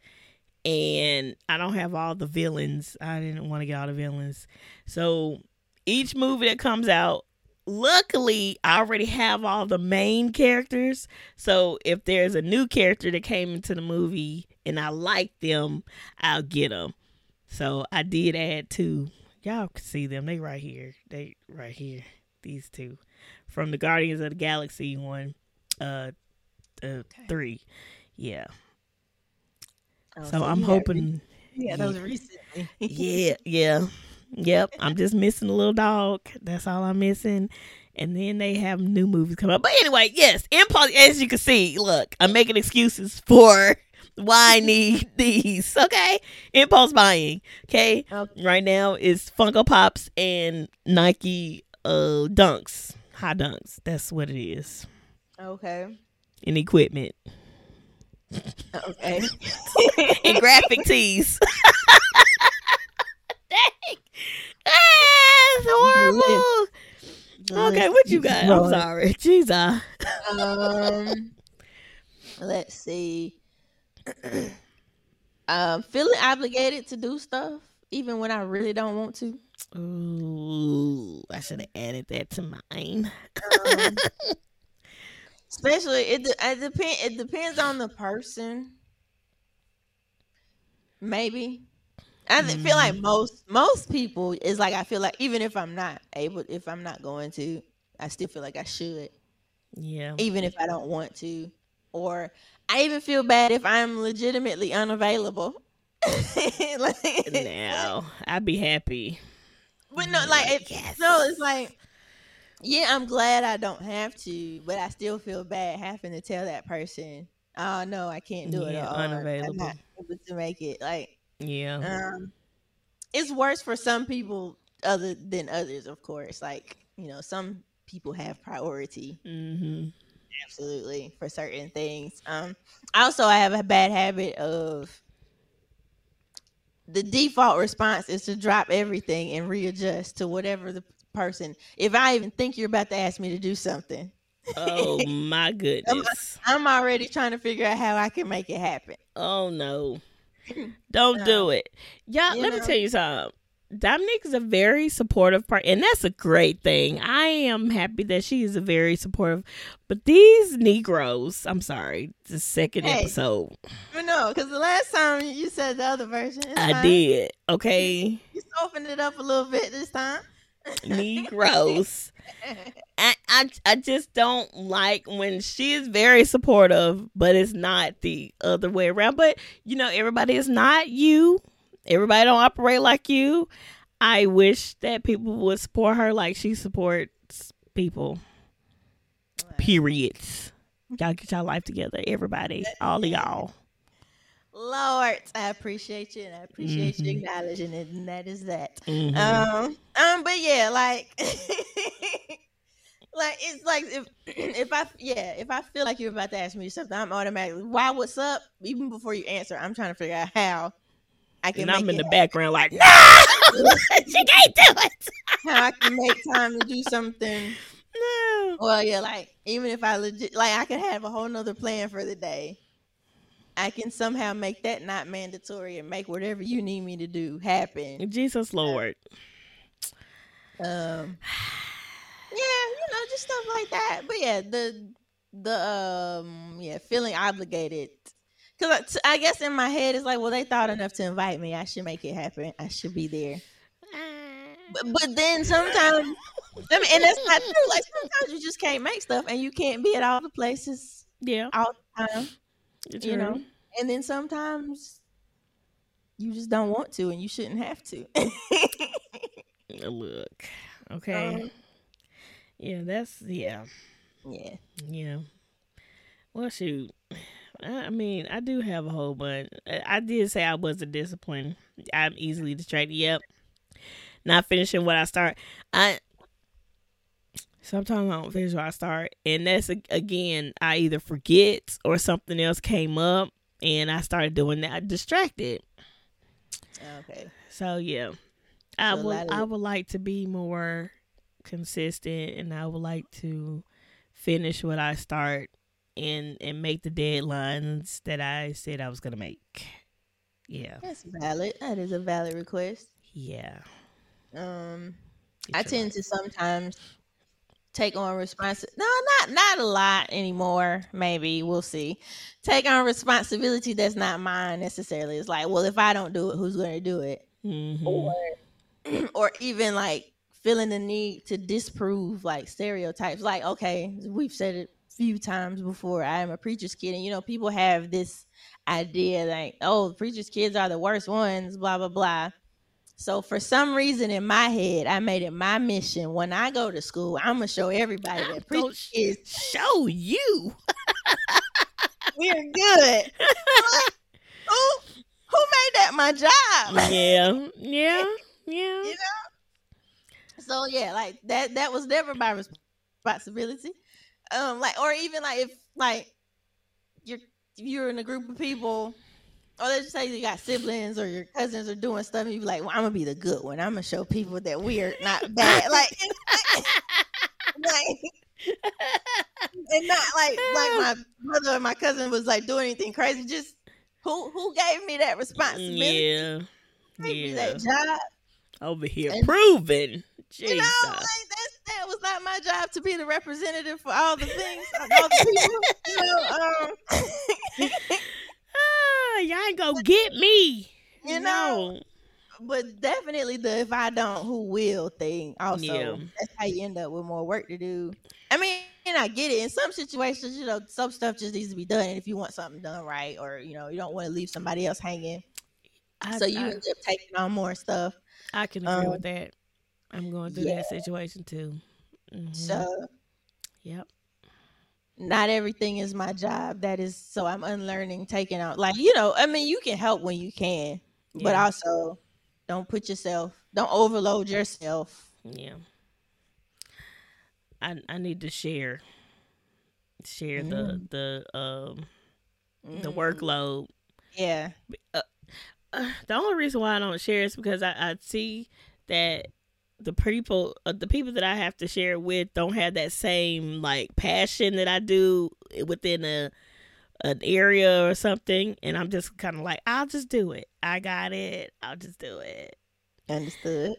Speaker 2: and I don't have all the villains. I didn't want to get all the villains, so each movie that comes out. Luckily, I already have all the main characters. So if there's a new character that came into the movie and I like them, I'll get them. So I did add two. Y'all can see them. They right here. They right here. These two from the Guardians of the Galaxy one, uh, uh three. Yeah.
Speaker 1: Oh,
Speaker 2: So
Speaker 1: you
Speaker 2: I'm hoping.
Speaker 1: yeah, those recently.
Speaker 2: Yeah, yeah, yep. I'm just missing a little dog. That's all I'm missing. And then they have new movies come up. But anyway, yes, impulse. As you can see, look, I'm making excuses for why I need these. Okay, impulse buying. Okay,
Speaker 1: Okay.
Speaker 2: right now is Funko Pops and Nike uh Dunks, high Dunks. That's what it is.
Speaker 1: Okay.
Speaker 2: And equipment
Speaker 1: Okay.
Speaker 2: and graphic tees. Dang, ah, it's horrible. Okay, what you got? I'm sorry. Jesus.
Speaker 1: Um, let's see. um, feeling obligated to do stuff even when I really don't want to.
Speaker 2: Ooh, I should have added that to mine.
Speaker 1: Um, especially it de- it depend it depends on the person. Maybe. I th- feel like mm-hmm. most most people is like I feel like even if I'm not able if I'm not going to, I still feel like I should.
Speaker 2: Yeah.
Speaker 1: even if I don't want to. Or I even feel bad if I'm legitimately unavailable. like,
Speaker 2: Now, I'd be happy.
Speaker 1: but no, like it,
Speaker 2: Yes.
Speaker 1: no, it's like yeah, I'm glad I don't have to, but I still feel bad having to tell that person, "Oh no, I can't do it."
Speaker 2: Yeah,
Speaker 1: Or, I'm
Speaker 2: unavailable.
Speaker 1: not able to make it. Like,
Speaker 2: Yeah.
Speaker 1: um, it's worse for some people other than others, of course. Like, you know, some people have priority
Speaker 2: Mm-hmm.
Speaker 1: absolutely for certain things um also i have a bad habit of the default response is to drop everything and readjust to whatever the person if i even think you're about to ask me to do something
Speaker 2: Oh my goodness.
Speaker 1: i'm already trying to figure out how i can make it happen
Speaker 2: Oh no. Don't do it. Y'all, let me tell you something. Dominique is a very supportive part, and that's a great thing. I am happy that she is a very supportive. But these Negroes, I'm sorry, the second
Speaker 1: Hey,
Speaker 2: episode,
Speaker 1: no because the last time you said the other version
Speaker 2: I
Speaker 1: fine.
Speaker 2: did. Okay,
Speaker 1: you softened it up a little bit this time
Speaker 2: Negroes. I, I I just don't like when she is very supportive, but it's not the other way around. But you know, everybody is not you. Everybody don't operate like you. I wish that people would support her like she supports people. Periods. Y'all get y'all life together. Everybody, all of y'all.
Speaker 1: Lord i appreciate you and i appreciate you
Speaker 2: Mhm.
Speaker 1: acknowledging it and that is that
Speaker 2: Mhm.
Speaker 1: Um, um, but yeah, like, like it's like if if I yeah if I feel like you're about to ask me something, I'm automatically why what's up even before you answer. I'm trying to figure out how I can
Speaker 2: and I'm in the background like, no, she can't do it.
Speaker 1: how I can make time to do something.
Speaker 2: No.
Speaker 1: Well, yeah, like even if I legit like I could have a whole nother plan for the day. I can somehow make that not mandatory and make whatever you need me to do happen.
Speaker 2: Jesus Lord.
Speaker 1: Um, yeah, you know, just stuff like that. But yeah, the the um yeah, feeling obligated. Cause I, I guess in my head it's like, well, they thought enough to invite me. I should make it happen. I should be there. But, but then sometimes, I mean, and that's not true. Like sometimes you just can't make stuff, and you can't be at all the places
Speaker 2: Yeah.
Speaker 1: all the time.
Speaker 2: It's
Speaker 1: You know, and then sometimes you just don't want to, and you shouldn't have to.
Speaker 2: Look. Okay.
Speaker 1: Um,
Speaker 2: yeah, that's yeah.
Speaker 1: yeah.
Speaker 2: Yeah. Well shoot. I mean, I do have a whole bunch. I I did say I wasn't disciplined. I'm easily distracted. Yep. Not finishing what I start. I sometimes I don't finish what I start, and that's again I either forget or something else came up, and I started doing that distracted.
Speaker 1: Okay.
Speaker 2: So yeah, I
Speaker 1: So a
Speaker 2: would I would like to be more consistent, and I would like to finish what I start and and make the deadlines that I said I was gonna make. Yeah,
Speaker 1: That's valid. That is a valid request.
Speaker 2: yeah.
Speaker 1: Um,
Speaker 2: Get
Speaker 1: I tend
Speaker 2: life.
Speaker 1: to sometimes take on responsibility. No, not not a lot anymore. Maybe we'll see. Take on responsibility that's not mine necessarily. It's like, well, if I don't do it, who's going to do it?
Speaker 2: Mhm.
Speaker 1: Or or even like feeling the need to disprove like stereotypes. Like, okay, we've said it a few times before. I am a preacher's kid, and you know, people have this idea like, oh, preacher's kids are the worst ones. Blah blah blah. So for some reason in my head, I made it my mission when I go to school, I'm gonna show everybody
Speaker 2: I'm
Speaker 1: that
Speaker 2: gonna
Speaker 1: preacher
Speaker 2: Show you.
Speaker 1: we're good. who who made that my job?
Speaker 2: Yeah, yeah, yeah.
Speaker 1: You know? So yeah, like that that was never my responsibility. Um, like or even like if like you're you're in a group of people, or let's just say you got siblings or your cousins are doing stuff, and you be like, "Well, I'm gonna be the good one. I'm gonna show people that we're not bad." like, like and not like like my brother or my cousin was like doing anything crazy. Just who who gave me that responsibility?
Speaker 2: Yeah,
Speaker 1: Gave me that job.
Speaker 2: Over here
Speaker 1: And-
Speaker 2: proving.
Speaker 1: You know,
Speaker 2: Jesus.
Speaker 1: like that's, that was not my job to be the representative for all the things, all the people. You know, um,
Speaker 2: y'all ain't gonna get me.
Speaker 1: You know, but definitely the if I don't, who will thing. Also,
Speaker 2: Yeah.
Speaker 1: that's how you end up with more work to do. I mean, and I get it. In some situations, you know, some stuff just needs to be done. And if you want something done right, or you know, you don't want to leave somebody else hanging,
Speaker 2: I,
Speaker 1: so you
Speaker 2: I,
Speaker 1: end up taking on more stuff.
Speaker 2: I can agree
Speaker 1: um,
Speaker 2: with that. I'm going through
Speaker 1: yeah.
Speaker 2: that situation too. Mhm.
Speaker 1: So
Speaker 2: yep.
Speaker 1: Not everything is my job. That is so I'm unlearning, taking out like you know. I mean, you can help when you can, but also don't put yourself, don't overload yourself.
Speaker 2: Yeah. I I need to share share the the um the
Speaker 1: Mhm.
Speaker 2: workload.
Speaker 1: Yeah.
Speaker 2: Uh, the only reason why I don't share is because I, I see that the people uh, the people that I have to share with don't have that same like passion that I do within a an area or something and I'm just kind of like I'll just do it. I got it. I'll just do it.
Speaker 1: Understood.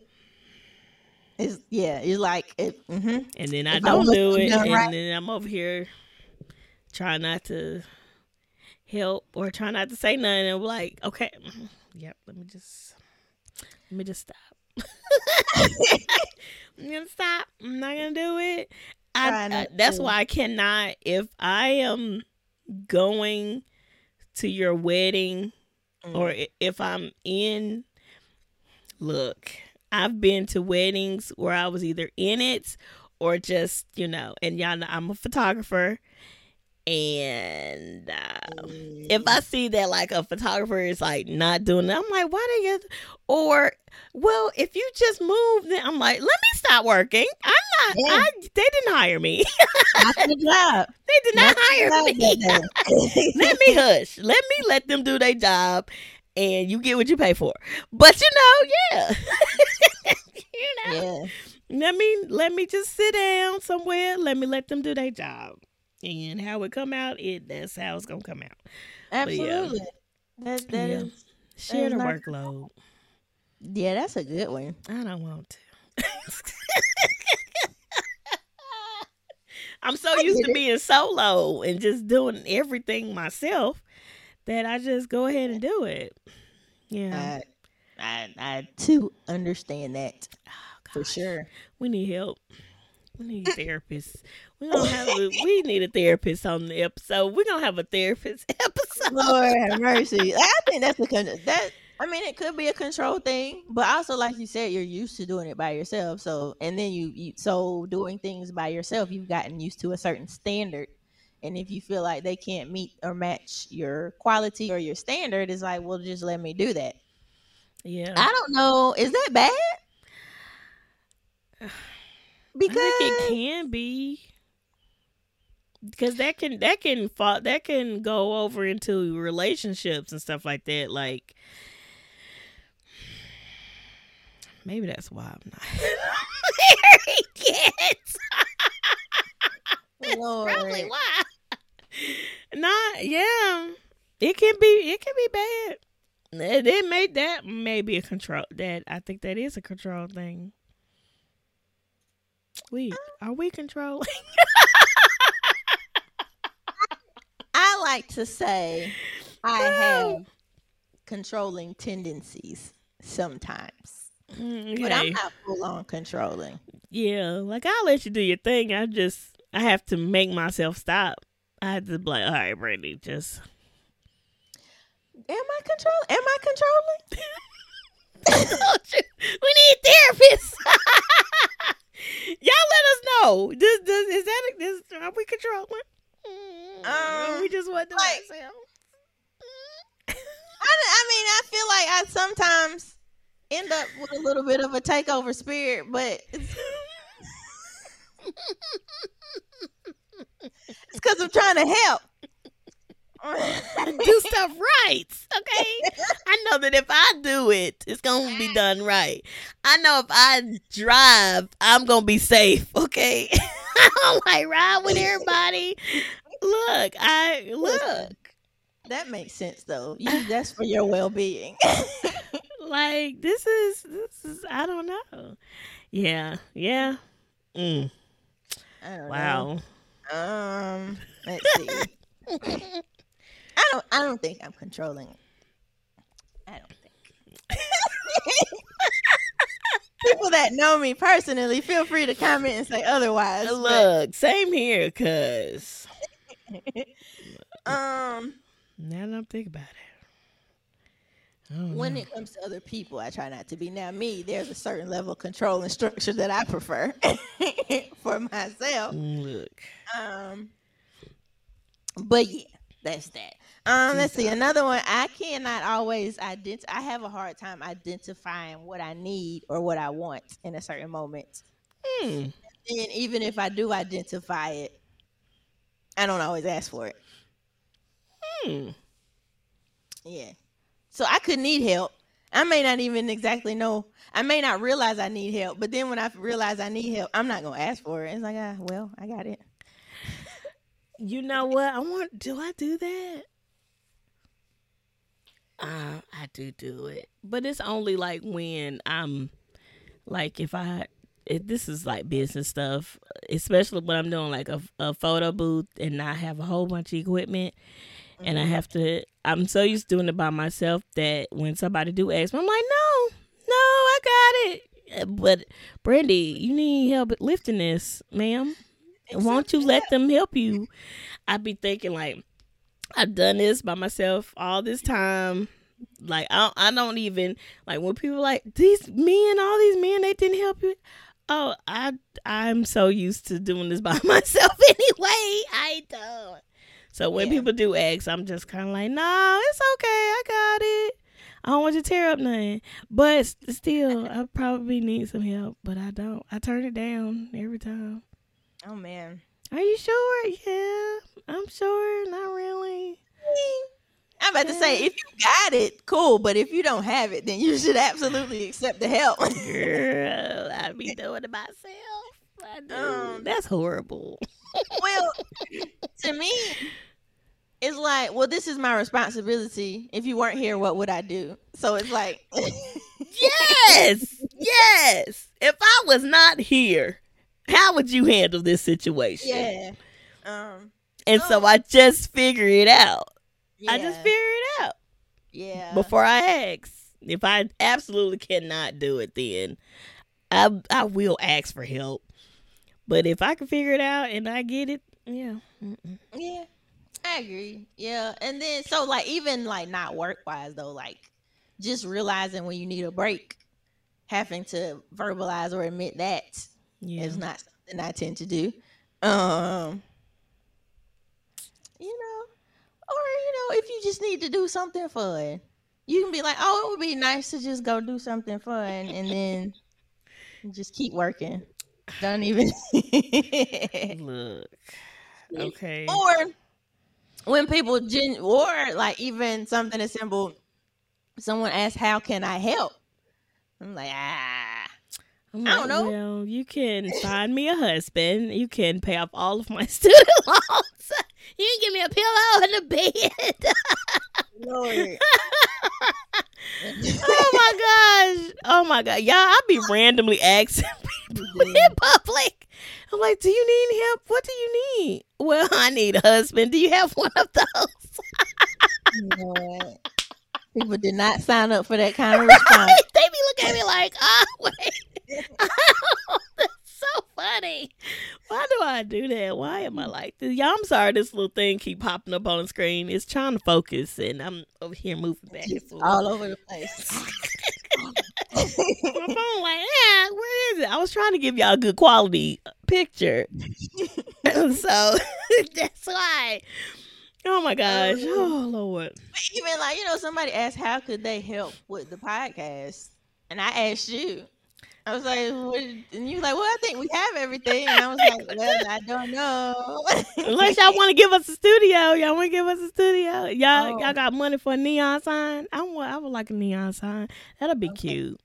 Speaker 1: It's yeah. It's like it. hmm
Speaker 2: and then I
Speaker 1: If
Speaker 2: don't do it, and
Speaker 1: right.
Speaker 2: then I'm over here trying not to help or trying not to say nothing. And I'm like, okay, yep, let me just let me just stop. I'm gonna stop. I'm not gonna do it. I, I- that's
Speaker 1: to.
Speaker 2: why I cannot. If I am going to your wedding
Speaker 1: Mm.
Speaker 2: or if I'm in look, I've been to weddings where I was either in it or just, you know, and y'all know I'm a photographer and uh, if I see that like a photographer is like not doing it, I'm like, why they you? or well, if you just move then I'm like, let me stop working. I'm not
Speaker 1: Yeah.
Speaker 2: I they didn't hire me.
Speaker 1: Not the job.
Speaker 2: they did not
Speaker 1: Not
Speaker 2: hire me. let me hush. Let me let them do their job, and you get what you pay for. But you know, yeah, you know,
Speaker 1: yeah.
Speaker 2: let me let me just sit down somewhere. Let me let them do their job, and how it come out, it that's how it's gonna come out. But yeah.
Speaker 1: Absolutely. That that
Speaker 2: Yeah.
Speaker 1: is-
Speaker 2: Share the
Speaker 1: not-
Speaker 2: workload.
Speaker 1: yeah. That's a good one.
Speaker 2: I don't want to. I'm so
Speaker 1: I
Speaker 2: used to
Speaker 1: it.
Speaker 2: being solo and just doing everything myself that I just go ahead and do it. Yeah.
Speaker 1: I, I I too understand that
Speaker 2: Oh,
Speaker 1: for sure.
Speaker 2: We need help. We need therapists. We don't have. A, we need a therapist on the episode. We're gonna have a therapist episode.
Speaker 1: Lord have mercy. I think that's con- that. I mean, it could be a control thing, but also, like you said, you're used to doing it by yourself. So, and then you, you so doing things by yourself, you've gotten used to a certain standard. And if you feel like they can't meet or match your quality or your standard, it's like, well, just let me do that.
Speaker 2: Yeah,
Speaker 1: I don't know. Is that bad? Because
Speaker 2: I think it can be because that can that can fall that can go over into relationships and stuff like that. Like maybe that's why I'm not married yet. That's
Speaker 1: Lord.
Speaker 2: probably why. Not yeah. It can be it can be bad. It, it may that may be a control that I think that is a control thing. We uh. are we controlling?
Speaker 1: I like to say I have controlling tendencies sometimes, mm, but I'm not full on controlling.
Speaker 2: Yeah, like I'll let you do your thing. I just I have to make myself stop. I have to be like, all right, Brandy, just
Speaker 1: Am I control? Am I controlling?
Speaker 2: we need therapists. Y'all let us know. This, this is that this are we controlling? Mm,
Speaker 1: Um,
Speaker 2: we just want to do
Speaker 1: like-
Speaker 2: ourselves.
Speaker 1: I I mean, I feel like I sometimes end up with a little bit of a takeover spirit, but it's it's because I'm trying to help.
Speaker 2: do stuff right. Okay. I know that if I do it, it's gonna be done right. I know if I drive, I'm gonna be safe. Okay. I don't like ride with everybody. Look, I look.
Speaker 1: That makes sense though. You, that's for your well being.
Speaker 2: like this is this is I don't know. Yeah, yeah. Mm. wow.
Speaker 1: Know. Um, let's see. I don't. I don't think I'm controlling. I don't think. People that know me personally, feel free to comment and say otherwise.
Speaker 2: Look, but... same here, cause.
Speaker 1: um.
Speaker 2: Now that I'm thinking about
Speaker 1: it. When know. it comes to other people, I try not to be. Now, me, there's a certain level of control and structure that I prefer for myself.
Speaker 2: Look.
Speaker 1: Um. But yeah, that's that. Um, let's see another one. I cannot always identify. I have a hard time identifying what I need or what I want in a certain moment.
Speaker 2: Hmm.
Speaker 1: And even if I do identify it, I don't always ask for it.
Speaker 2: Hmm.
Speaker 1: Yeah. So I could need help. I may not even exactly know. I may not realize I need help, but then when I realize I need help, I'm not gonna ask for it. It's like, ah, well, I got it.
Speaker 2: You know what? I want. Do I do that? Uh, I do do it, but it's only like when I'm like if I if this is like business stuff, especially when I'm doing like a, a photo booth and I have a whole bunch of equipment mm-hmm. and I mm-hmm. have to. I'm so used to doing it by myself that when somebody do ask me, I'm like, no, no, I got it. But Brandy, you need help lifting this, ma'am. Exactly. Won't you let them help you? I'd be thinking like I've done this by myself all this time. Like I don't, I don't even like when people like these men, all these men, they didn't help you. Oh, I I'm so used to doing this by myself anyway. I don't. So when yeah. people do ask, I'm just kind of like, no, it's okay. I got it. I don't want you to tear up nothing. But still, I probably need some help, but I don't. I turn it down every time.
Speaker 1: Oh man.
Speaker 2: Are you sure? Yeah, I'm sure. Not really.
Speaker 1: I'm about to say, if you got it, cool. But if you don't have it, then you should absolutely accept the help.
Speaker 2: Girl, I be doing it myself. I do. Um, That's horrible.
Speaker 1: well, to me, it's like, well, this is my responsibility. If you weren't here, what would I do? So it's like,
Speaker 2: yes, yes. If I was not here, how would you handle this situation?
Speaker 1: Yeah. Um.
Speaker 2: And so I just figure it out. Yeah. I just figure it out.
Speaker 1: Yeah.
Speaker 2: Before I ask. If I absolutely cannot do it, then I I will ask for help. But if I can figure it out and I get it, yeah.
Speaker 1: Mm-mm. Yeah. I agree. Yeah. And then so like even like not work wise though, like just realizing when you need a break, having to verbalize or admit that yeah. is not something I tend to do. Um, you know, or you know, if you just need to do something fun, you can be like, "Oh, it would be nice to just go do something fun," and then just keep working. Don't even
Speaker 2: look. Okay.
Speaker 1: Or when people gen, or like even something as simple, someone asks, "How can I help?" I'm like, ah
Speaker 2: I'm I don't know. Well, you can find me a husband. You can pay off all of my student loans. You can give me a pillow and a bed. Lord. oh my gosh. Oh my god. Y'all, I be randomly asking people mm-hmm. in public. I'm like, do you need help? What do you need? Well, I need a husband. Do you have one of those?
Speaker 1: People did not sign up for that kind of response.
Speaker 2: they be looking at me like, oh, wait. That's so funny. Why do I do that? Why am I like this? Y'all, I'm sorry this little thing keep popping up on the screen. It's trying to focus and I'm over here moving back and
Speaker 1: forth. All over the place.
Speaker 2: My phone like, yeah, where is it? I was trying to give y'all a good quality picture. so that's why. Oh my gosh. Oh Lord.
Speaker 1: Even like you know, somebody asked how could they help with the podcast, and I asked you. I was like, what? and you were like, well, I think we have everything. And I was like, well, I don't know.
Speaker 2: Unless y'all want to give us a studio, y'all want to give us a studio. Y'all,
Speaker 1: Oh.
Speaker 2: y'all got money for a neon sign. I want, I would like a neon sign. That'll be
Speaker 1: Okay.
Speaker 2: cute.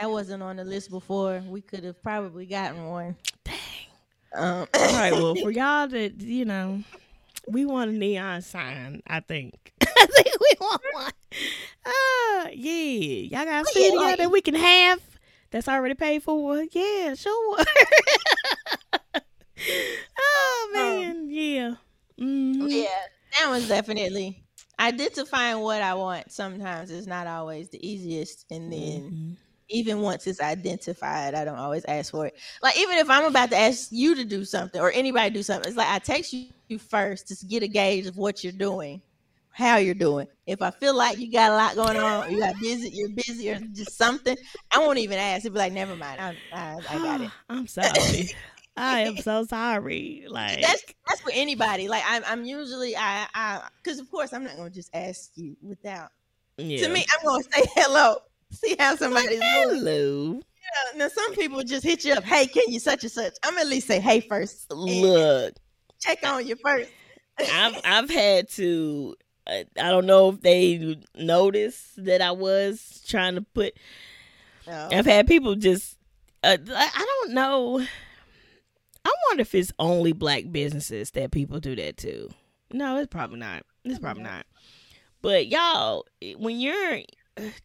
Speaker 1: that wasn't on the list before. We could have probably gotten one.
Speaker 2: Dang.
Speaker 1: Um,
Speaker 2: All right, well, for y'all that you know, we want a neon sign. I think. I think we want one. Uh, yeah, y'all got a
Speaker 1: Oh, yeah,
Speaker 2: studio
Speaker 1: like-
Speaker 2: that we can have. That's already paid for. Yeah, sure. oh man, yeah. Mhm.
Speaker 1: yeah, that was definitely identifying what I want. Sometimes is not always the easiest, and then.
Speaker 2: Mhm.
Speaker 1: even once it's identified, I don't always ask for it. Like even if I'm about to ask you to do something or anybody do something, it's like I text you first to get a gauge of what you're doing, how you're doing. If I feel like you got a lot going on, you got busy, you're busy, or just something, I won't even ask. It'll be like, never mind, I, I, I got it.
Speaker 2: I'm sorry. I am so sorry. Like
Speaker 1: That's that's for anybody. Like I'm, I'm usually I, I, because of course I'm not gonna just ask you without.
Speaker 2: yeah.
Speaker 1: To me, I'm gonna say hello, see how somebody's doing.
Speaker 2: hello.
Speaker 1: Now, some people just hit you up. Hey, can you such and such? I'm at least say hey first.
Speaker 2: Look,
Speaker 1: check on you first.
Speaker 2: I've I've had to. I, I don't know if they noticed that I was trying to put.
Speaker 1: No.
Speaker 2: I've had people just. Uh, I don't know. I wonder if it's only black businesses that people do that to. No, it's probably not. It's probably not. But y'all, when you're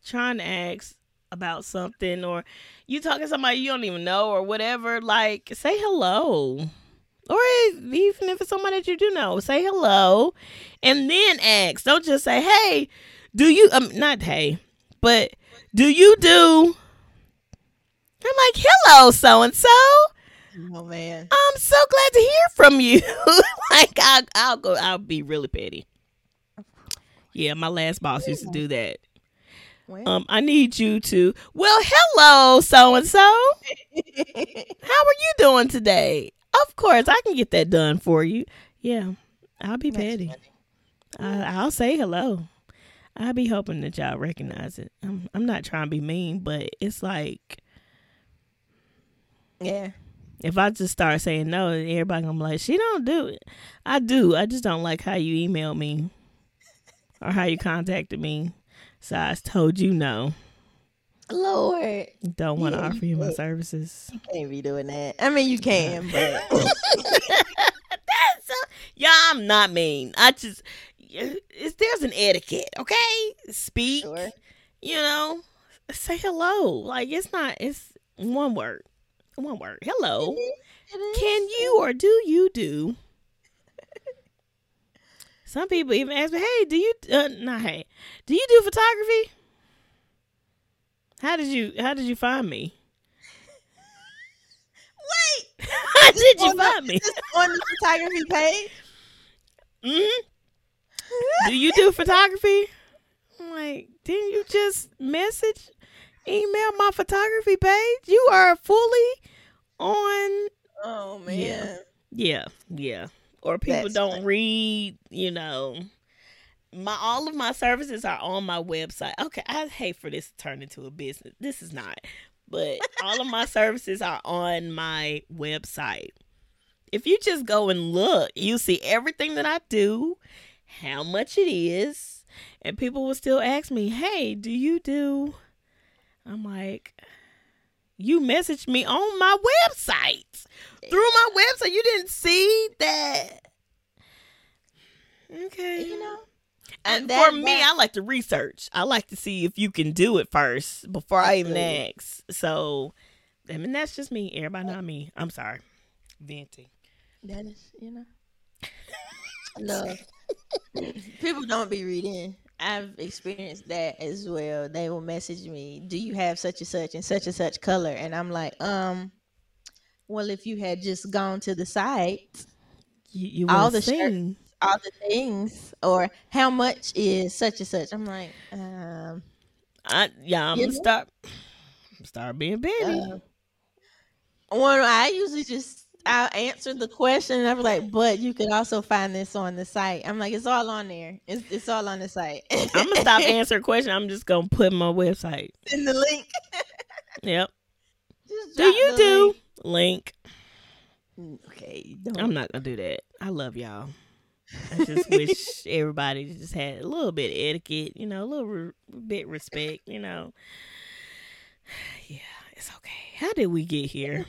Speaker 2: trying to ask about something or you talking to somebody you don't even know or whatever, like say hello. Or even if it's somebody that you do know, say hello and then ask. Don't just say, hey, do you, um, not hey, but do you do? I'm like, hello, so and so.
Speaker 1: Oh man.
Speaker 2: I'm so glad to hear from you. like, I'll, I'll go, I'll be really petty. Yeah, my last boss used to do that.
Speaker 1: Well,
Speaker 2: Um, I need you to. Well, hello, so and so. How are you doing today? Of course, I can get that done for you. Yeah, I'll be
Speaker 1: That's
Speaker 2: petty.
Speaker 1: funny.
Speaker 2: I, I'll say hello. I'll be hoping that y'all recognize it. I'm, I'm not trying to be mean, but it's like
Speaker 1: yeah.
Speaker 2: if I just start saying no, everybody gonna be like, she don't do it. I do. I just don't like how you emailed me or how you contacted me. So I told you no.
Speaker 1: Lord,
Speaker 2: Don't want to
Speaker 1: Yeah,
Speaker 2: offer you my
Speaker 1: but-
Speaker 2: services.
Speaker 1: can't be doing that. I mean, you can, but
Speaker 2: That's so, yeah, I'm not mean. I just it's, there's an etiquette, okay? Speak,
Speaker 1: sure.
Speaker 2: you know, say hello. Like it's not. It's one word, one word. Hello.
Speaker 1: It is.
Speaker 2: Can you or do you do? Some people even ask me, "Hey, do you? Uh, not hey, do you do photography? How did you? How did you find me?
Speaker 1: Wait,
Speaker 2: How did you
Speaker 1: on the-
Speaker 2: find me?
Speaker 1: on the photography page.
Speaker 2: hmm Do you do photography? I'm like, didn't you just message, email my photography page? You are fully on.
Speaker 1: Oh man.
Speaker 2: Yeah. Yeah, yeah. Or people
Speaker 1: That's
Speaker 2: don't
Speaker 1: funny.
Speaker 2: read, you know. My all of my services are on my website. Okay, I hate for this to turn into a business. This is not. But all of my services are on my website. If you just go and look, you see everything that I do, how much it is, and people will still ask me, "Hey, do you do?" I'm like, "You messaged me on my website." through my website. You didn't see that. Okay.
Speaker 1: You know.
Speaker 2: And
Speaker 1: that-
Speaker 2: for me,
Speaker 1: that-
Speaker 2: I like to research. I like to see if you can do it first before I even
Speaker 1: Absolutely.
Speaker 2: ask. So, I mean, that's just me. Everybody not me. I'm sorry. Venting.
Speaker 1: That is, you know. Love. People don't be reading. I've experienced that as well. They will message me, "Do you have such and such and such and such color?" And I'm like, "Um, well, if you had just gone to the site,
Speaker 2: You, you
Speaker 1: All
Speaker 2: all
Speaker 1: the
Speaker 2: the
Speaker 1: shirts.
Speaker 2: sing.
Speaker 1: All the things, or how much is such and such?" I'm like, um,
Speaker 2: I yeah. I'm gonna
Speaker 1: know?
Speaker 2: start. Start being petty.
Speaker 1: uh, one I usually just I answer the question and I'm like, but you could also find this on the site. I'm like, it's all on there. It's, it's all on the site.
Speaker 2: I'm gonna stop answering questions. I'm just gonna put my website.
Speaker 1: in the link.
Speaker 2: Yep. Do you do link?
Speaker 1: link. Okay, don't.
Speaker 2: I'm not gonna do that. I love y'all. I just wish everybody just had a little bit of etiquette, you know, a little re- bit respect, you know. Yeah, it's okay. How did we get here?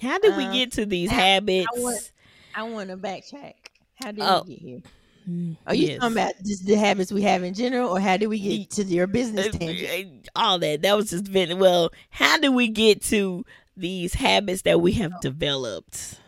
Speaker 2: How did we
Speaker 1: Um,
Speaker 2: get to these
Speaker 1: I- I
Speaker 2: habits?
Speaker 1: want- I want to backtrack. How did
Speaker 2: Oh,
Speaker 1: we get here?
Speaker 2: Mm,
Speaker 1: Are you
Speaker 2: yes.
Speaker 1: talking about just the habits we have in general, or how did we get to your business
Speaker 2: Uh,
Speaker 1: tangent?
Speaker 2: uh, all that? That was just been well. How do we get to these habits that we have developed?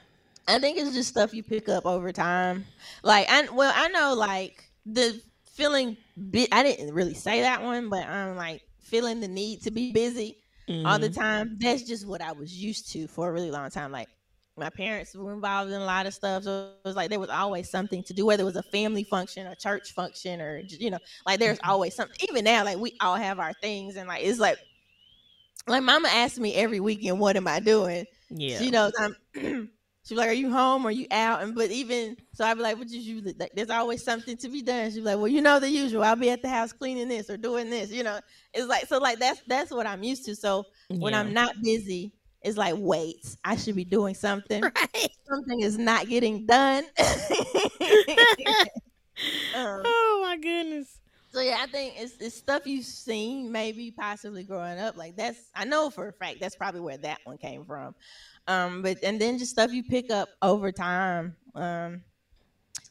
Speaker 1: I think it's just stuff you pick up over time. Like I well, I know like the feeling bit I didn't really say that one, but I'm like feeling the need to be busy all the
Speaker 2: Mhm.
Speaker 1: time. That's just what I was used to for a really long time. Like my parents were involved in a lot of stuff, so it was like there was always something to do, whether it was a family function, a church function, or you know, like there's
Speaker 2: Mhm.
Speaker 1: always something. Even now, like we all have our things, and like it's like, like Mama asks me every weekend, "What am I doing?"
Speaker 2: Yeah.
Speaker 1: She knows I'm. She's like, "Are you home? Or are you out?" And but even so, I'd be like, "What you usually?" Like, there's always something to be done. She's like, "Well, you know the usual. I'll be at the house cleaning this or doing this." You know, it's like so. Like that's that's what I'm used to. So when I'm not busy, it's like, wait, I should be doing something.
Speaker 2: right.
Speaker 1: Something is not getting done. um,
Speaker 2: Oh my goodness.
Speaker 1: so yeah, I think it's it's stuff you've seen, maybe possibly growing up. Like that's I know for a fact that's probably where that one came from. Um, but and then just stuff you pick up over time. Um,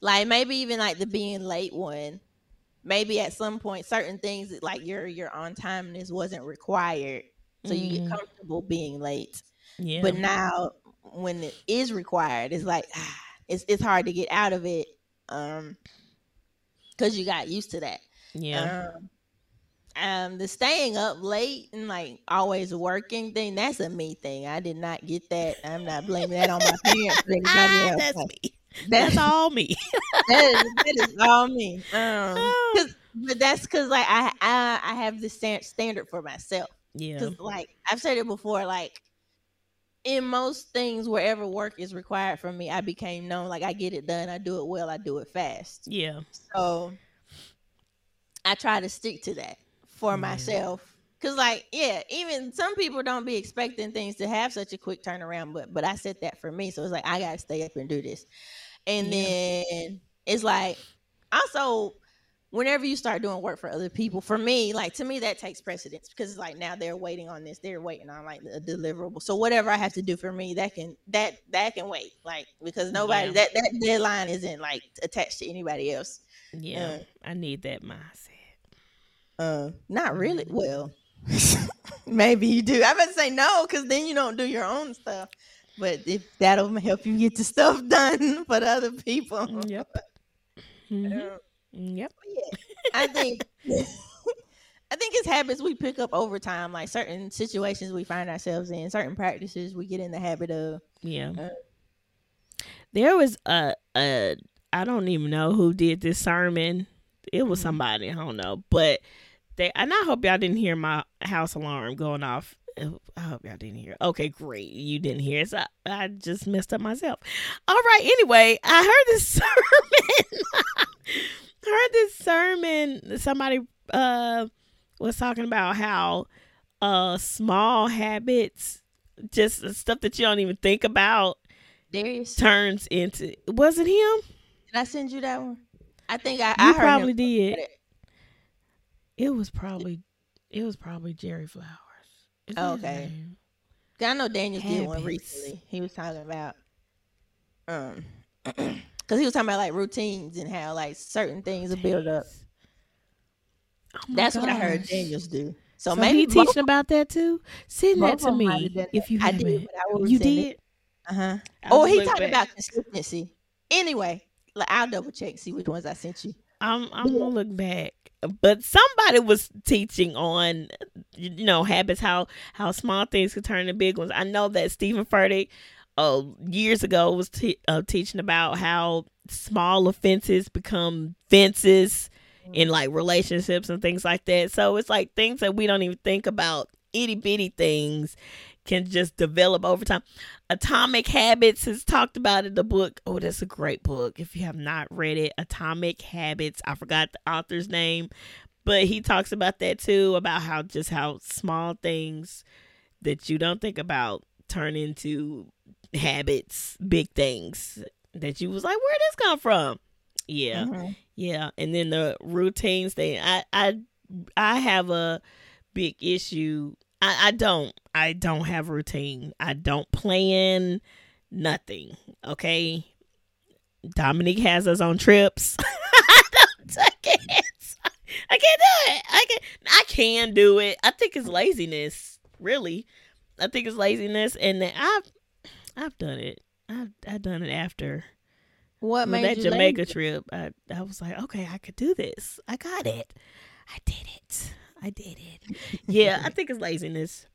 Speaker 1: like maybe even like the being late one. Maybe at some point, certain things that, like your your on timeness wasn't required, so you
Speaker 2: Mhm.
Speaker 1: get comfortable being late.
Speaker 2: Yeah.
Speaker 1: But now, when it is required, it's like ah, it's it's hard to get out of it, um, because you got used to that.
Speaker 2: yeah.
Speaker 1: Um, um, the staying up late and like always working thing, that's a me thing. I did not get that. I'm not blaming that on my parents anybody
Speaker 2: Ah,
Speaker 1: else.
Speaker 2: that's me.
Speaker 1: That's,
Speaker 2: That's all me.
Speaker 1: that, is, that is all me. Um,
Speaker 2: Oh.
Speaker 1: but that's because like I, I I have the stand, standard for myself.
Speaker 2: yeah.
Speaker 1: Because like I've said it before, like in most things wherever work is required from me, I became known. Like I get it done, I do it well, I do it fast.
Speaker 2: Yeah.
Speaker 1: So I try to stick to that for
Speaker 2: Yeah.
Speaker 1: myself. Cause like, yeah, even some people don't be expecting things to have such a quick turnaround, but but I set that for me. So it's like I gotta stay up and do this. And
Speaker 2: Yeah.
Speaker 1: then it's like also whenever you start doing work for other people, for me, like to me that takes precedence because it's like now they're waiting on this, they're waiting on like a deliverable. So whatever I have to do for me, that can that that can wait. Like because nobody
Speaker 2: Yeah.
Speaker 1: that that deadline isn't like attached to anybody else.
Speaker 2: Yeah. Mm. I need that mindset.
Speaker 1: Uh, not really. Well, maybe you do. I better say no, because then you don't do your own stuff. But if that'll help you get the stuff done for the other people,
Speaker 2: Yep. Mhm.
Speaker 1: Uh,
Speaker 2: Yep.
Speaker 1: I think. I think it's habits we pick up over time, like certain situations we find ourselves in, certain practices we get in the habit of.
Speaker 2: Yeah.
Speaker 1: Uh,
Speaker 2: There was a a I don't even know who did this sermon. It was
Speaker 1: Mhm.
Speaker 2: somebody, I don't know. But they and I hope y'all didn't hear my house alarm going off. I hope y'all didn't hear. Okay, great. You didn't hear it. So I, I just messed up myself. All right. Anyway, I heard this sermon. I heard this sermon. Somebody uh was talking about how uh small habits, just stuff that you don't even think about,
Speaker 1: Darius,
Speaker 2: turns into. Was it him?
Speaker 1: did I send you that one? I think I,
Speaker 2: You
Speaker 1: I heard
Speaker 2: probably did. It was probably. It was probably Jerry Flowers. Is that
Speaker 1: Okay. I know Daniel did one recently. He was talking about um because he was talking about like routines and how like certain things are built up.
Speaker 2: Oh my
Speaker 1: That's what I heard
Speaker 2: gosh.
Speaker 1: Daniels do. So,
Speaker 2: So,
Speaker 1: maybe
Speaker 2: he
Speaker 1: both,
Speaker 2: teaching about that too. Send that to
Speaker 1: of 'em
Speaker 2: me if you
Speaker 1: I
Speaker 2: haven't.
Speaker 1: did, but I
Speaker 2: you did.
Speaker 1: Uh huh.
Speaker 2: I'll
Speaker 1: Oh, he
Speaker 2: look
Speaker 1: talked
Speaker 2: back.
Speaker 1: about consistency. Anyway, like, I'll double check see which ones I sent you.
Speaker 2: I'm I'm gonna look back. But somebody was teaching on you know habits how how small things could turn into big ones. I know that Steven Furtick uh, years ago was te- uh, teaching about how small offenses become fences in like relationships and things like that. So it's like things that we don't even think about itty bitty things can just develop over time. Atomic Habits has talked about in the book. Oh, that's a great book. If you have not read it, Atomic Habits. I forgot the author's name, but he talks about that too about how just how small things that you don't think about turn into habits, big things that you was like, where this come from? Yeah. Mm-hmm. Yeah. And then the routines thing. I I I have a big issue. I, I don't. I don't have routine. I don't plan nothing. Okay. Dominique has us on trips. I, I can't. I can't do it. I can I can do it. I think it's laziness, really. I think it's laziness and I've I've done it. I've I've done it after
Speaker 1: what made that
Speaker 2: Jamaica
Speaker 1: lazy?
Speaker 2: trip. I I was like, okay, I could do this. I got it. I did it. I did it. yeah, I think it's laziness.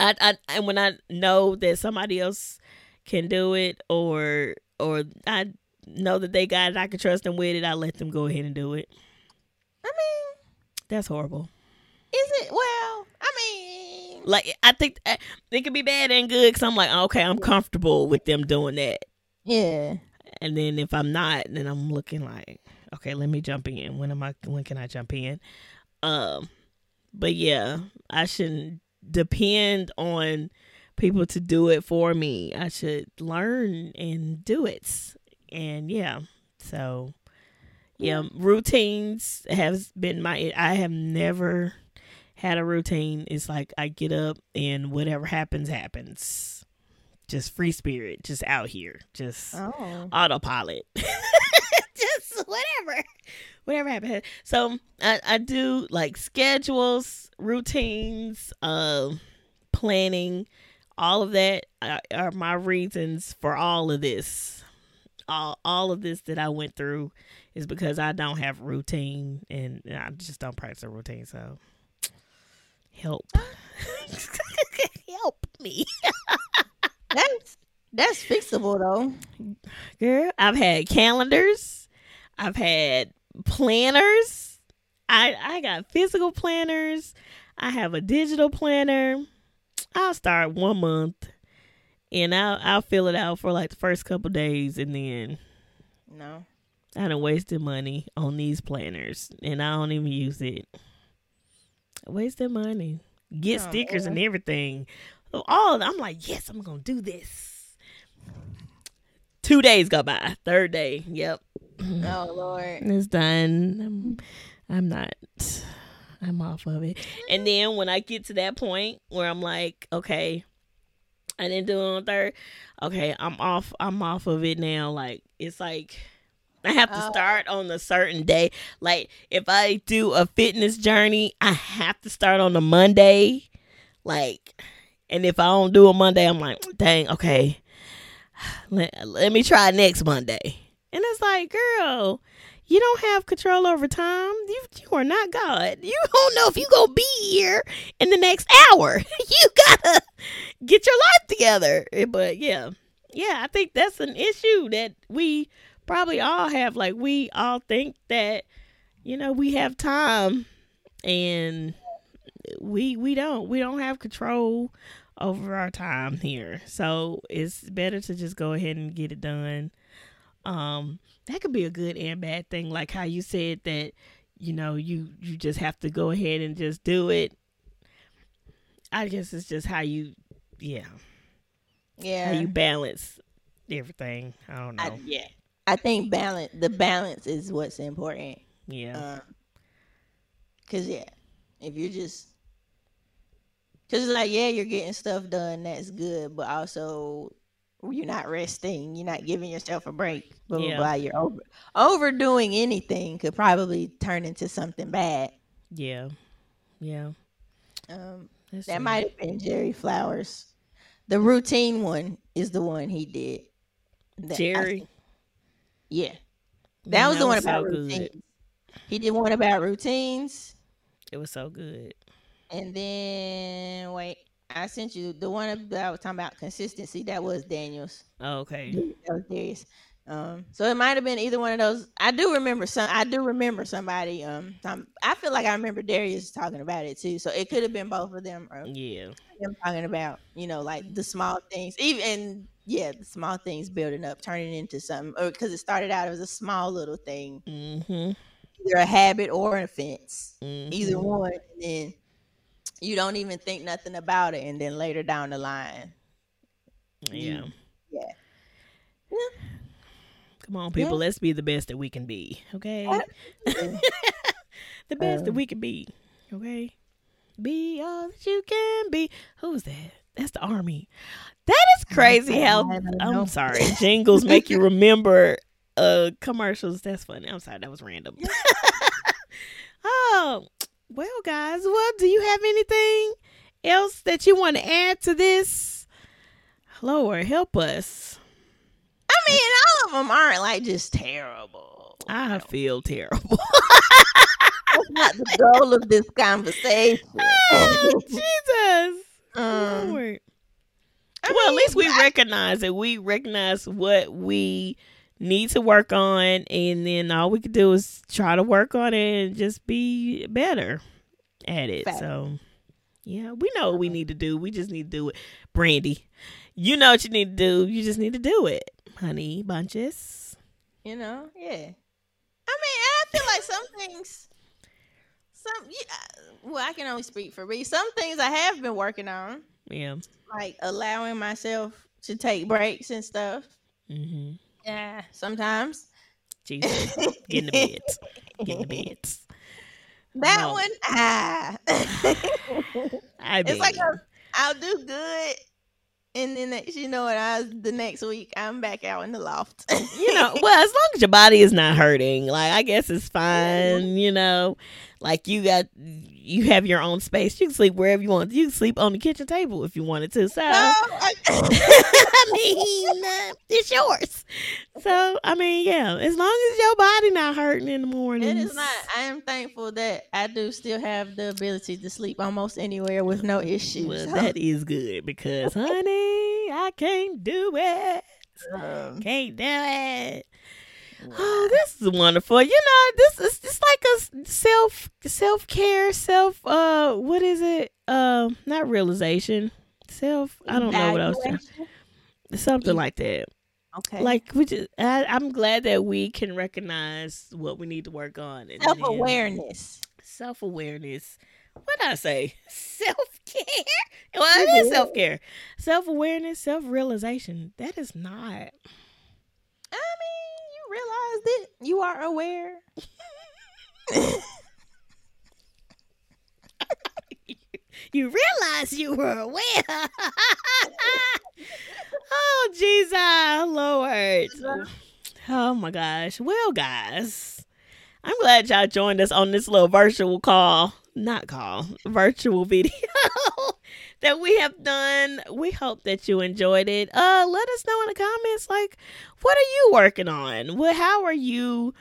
Speaker 2: I, I and when I know that somebody else can do it, or or I know that they got it, I can trust them with it. I let them go ahead and do it.
Speaker 1: I mean,
Speaker 2: that's horrible.
Speaker 1: Is it? Well, I mean,
Speaker 2: like I think uh, it could be bad and good because I'm like, okay, I'm comfortable with them doing that.
Speaker 1: Yeah.
Speaker 2: And then if I'm not, then I'm looking like, okay, let me jump in. When am I? When can I jump in? Um, but yeah, I shouldn't depend on people to do it for me. I should learn and do it. And yeah, so yeah, routines has been my. I have never had a routine. It's like I get up and whatever happens happens. Just free spirit, just out here, just oh. autopilot, just whatever whatever happened. So I, I do like schedules, routines, uh, planning, all of that are, are my reasons for all of this. All all of this that I went through is because I don't have routine and I just don't practice a routine. So help, help me.
Speaker 1: that's that's fixable though.
Speaker 2: Girl, I've had calendars. I've had planners. I I got physical planners. I have a digital planner. I'll start one month and I'll I'll fill it out for like the first couple days and then
Speaker 1: No.
Speaker 2: I done wasted money on these planners and I don't even use it. Wasted money. Get oh, stickers man. and everything. All I'm like, yes, I'm gonna do this. Two days go by. Third day. Yep.
Speaker 1: Oh Lord.
Speaker 2: It's done. I'm, I'm not I'm off of it. And mm-hmm. then when I get to that point where I'm like, okay, I didn't do it on third. Okay, I'm off I'm off of it now. Like it's like I have to oh. start on a certain day. Like if I do a fitness journey, I have to start on a Monday. Like and if I don't do a Monday, I'm like, dang, okay. Let, let me try next Monday. And it's like, girl, you don't have control over time. You you are not God. You don't know if you gonna be here in the next hour. You gotta get your life together. Eh, but yeah, yeah, I think that's an issue that we probably all have. Like we all think that you know we have time, and we we don't. We don't have control over our time here. So it's better to just go ahead and get it done. Um, that could be a good and bad thing, like how you said that, you know, you you just have to go ahead and just do it. I guess it's just how you, yeah,
Speaker 1: yeah,
Speaker 2: how you balance everything. I don't know.
Speaker 1: I, yeah, I think balance. The balance is what's important.
Speaker 2: Yeah. Uh,
Speaker 1: Cause yeah, if you're just Cause it's like, yeah, you're getting stuff done. That's good, but also you're not resting. You're not giving yourself a break. Blah blah yeah. blah. You're over overdoing anything could probably turn into something bad.
Speaker 2: Yeah, yeah.
Speaker 1: Um, That's that might have been Jerry Flowers. The routine one is the one he did.
Speaker 2: Jerry.
Speaker 1: Yeah, that Man, was the one about so routines. He did one about routines.
Speaker 2: It was so good.
Speaker 1: And then wait, I sent you the one that I was talking about consistency. That was Daniels.
Speaker 2: Oh, okay.
Speaker 1: That was Darius. Um, so it might have been either one of those. I do remember some. I do remember somebody. Um, I feel like I remember Darius talking about it too. So it could have been both of them. Or
Speaker 2: Yeah.
Speaker 1: them talking about you know like the small things, even yeah, the small things building up, turning into something, or because it started out as a small little thing,
Speaker 2: Mm-hmm.
Speaker 1: either a habit or an offense,
Speaker 2: mm-hmm.
Speaker 1: either one, and then you don't even think nothing about it, and then later down the line,
Speaker 2: Yeah.
Speaker 1: yeah. yeah.
Speaker 2: Come on, people. Let's be the best that we can be. Okay. The best that
Speaker 1: Um,
Speaker 2: we can be. Okay. Be all that you can be. Who's that? That's the army. That is crazy how i'm sorry. Jingles make you remember uh commercials. That's funny. I'm sorry, that was random. oh, well, guys. Well, do you have anything else that you want to add to this? Lord, help us.
Speaker 1: I mean, all of them aren't like just terrible.
Speaker 2: I feel terrible.
Speaker 1: That's not the goal of this conversation.
Speaker 2: Oh, Jesus.
Speaker 1: um,
Speaker 2: Lord.
Speaker 1: I
Speaker 2: well, at least we
Speaker 1: I-
Speaker 2: recognize it. We recognize what we need to work on, and then all we can do is try to work on it and just be better at it.
Speaker 1: Fact.
Speaker 2: So, yeah, we know what we need to do. We just need to do it. Brandy, you know what you need to do. You just need to do it, honey bunches.
Speaker 1: you know, yeah. I mean, I feel like some things, some yeah. Well, I can only speak for me. Some things I have been working on,
Speaker 2: Yeah.
Speaker 1: like allowing myself to take breaks and stuff.
Speaker 2: Mm-hmm.
Speaker 1: Yeah, sometimes.
Speaker 2: Jesus, get in the bed. Get in the beds.
Speaker 1: That
Speaker 2: No.
Speaker 1: one, ah.
Speaker 2: I
Speaker 1: it's like
Speaker 2: mean,
Speaker 1: I'll do good, and then next, you know what? I the next week I'm back out in the loft.
Speaker 2: you know, well, as long as your body is not hurting, like I guess it's fine. You know, like you got, you have your own space. You can sleep wherever you want. You can sleep on the kitchen table if you wanted to. So,
Speaker 1: No, I-
Speaker 2: I mean, uh, it's yours. So, I mean, yeah, as long as your body not hurting in the morning,
Speaker 1: It is not. I am thankful that I do still have the ability to sleep almost anywhere with no issues.
Speaker 2: Well, that is good because, honey, I can't do it.
Speaker 1: Um,
Speaker 2: Can't do it. Oh, this is wonderful. You know, this is it's like a self self care, self uh what is it? Um not realization. Self I don't know what else.
Speaker 1: evaluation?
Speaker 2: Something like that.
Speaker 1: Okay.
Speaker 2: Like we just I, I'm glad that we can recognize what we need to work on. and
Speaker 1: self awareness.
Speaker 2: Self awareness. What did I say? Self care. Well, it is self care. Self awareness, self realization. That is not.
Speaker 1: I mean, you realize that you are aware.
Speaker 2: you realize you were aware. oh, Jesus, Lord. Oh my gosh. Well, guys, I'm glad y'all joined us on this little virtual call, not call, virtual video that we have done. We hope that you enjoyed it. Uh, let us know in the comments, like, what are you working on? What, how are you?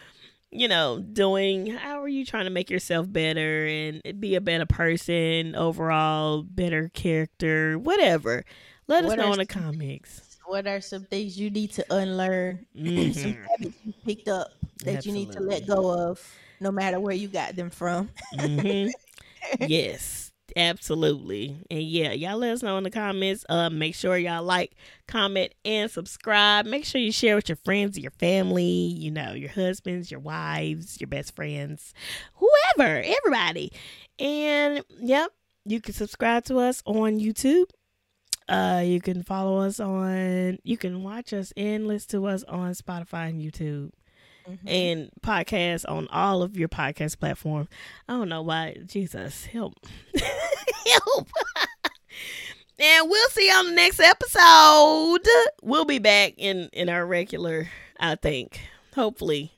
Speaker 2: you know, doing how are you trying to make yourself better and be a better person overall, better character, whatever. Let us
Speaker 1: What
Speaker 2: know in the
Speaker 1: some-
Speaker 2: comics.
Speaker 1: What are some things you need to unlearn? some
Speaker 2: Mhm.
Speaker 1: habits you picked up that you need to let go of, no matter where you got them from.
Speaker 2: Mhm. yes, absolutely. And yeah, y'all let us know in the comments. Uh, make sure y'all like, comment, and subscribe. Make sure you share with your friends, your family, you know, your husbands, your wives, your best friends, whoever, everybody. And yep, you can subscribe to us on YouTube. Uh, you can follow us on. You can watch us and listen to us on Spotify and YouTube
Speaker 1: Mhm.
Speaker 2: and podcasts on all of your podcast platforms. I don't know why. Jesus, help. help. and we'll see you on the next episode. We'll be back in in our regular, I think. Hopefully,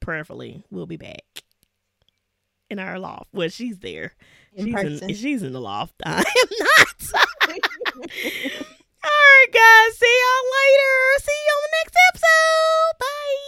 Speaker 2: prayerfully, we'll be back in our loft. Well, she's there.
Speaker 1: In
Speaker 2: she's
Speaker 1: person.
Speaker 2: in she's in the loft. I am not. all right, guys. See y'all later. See you on the next episode.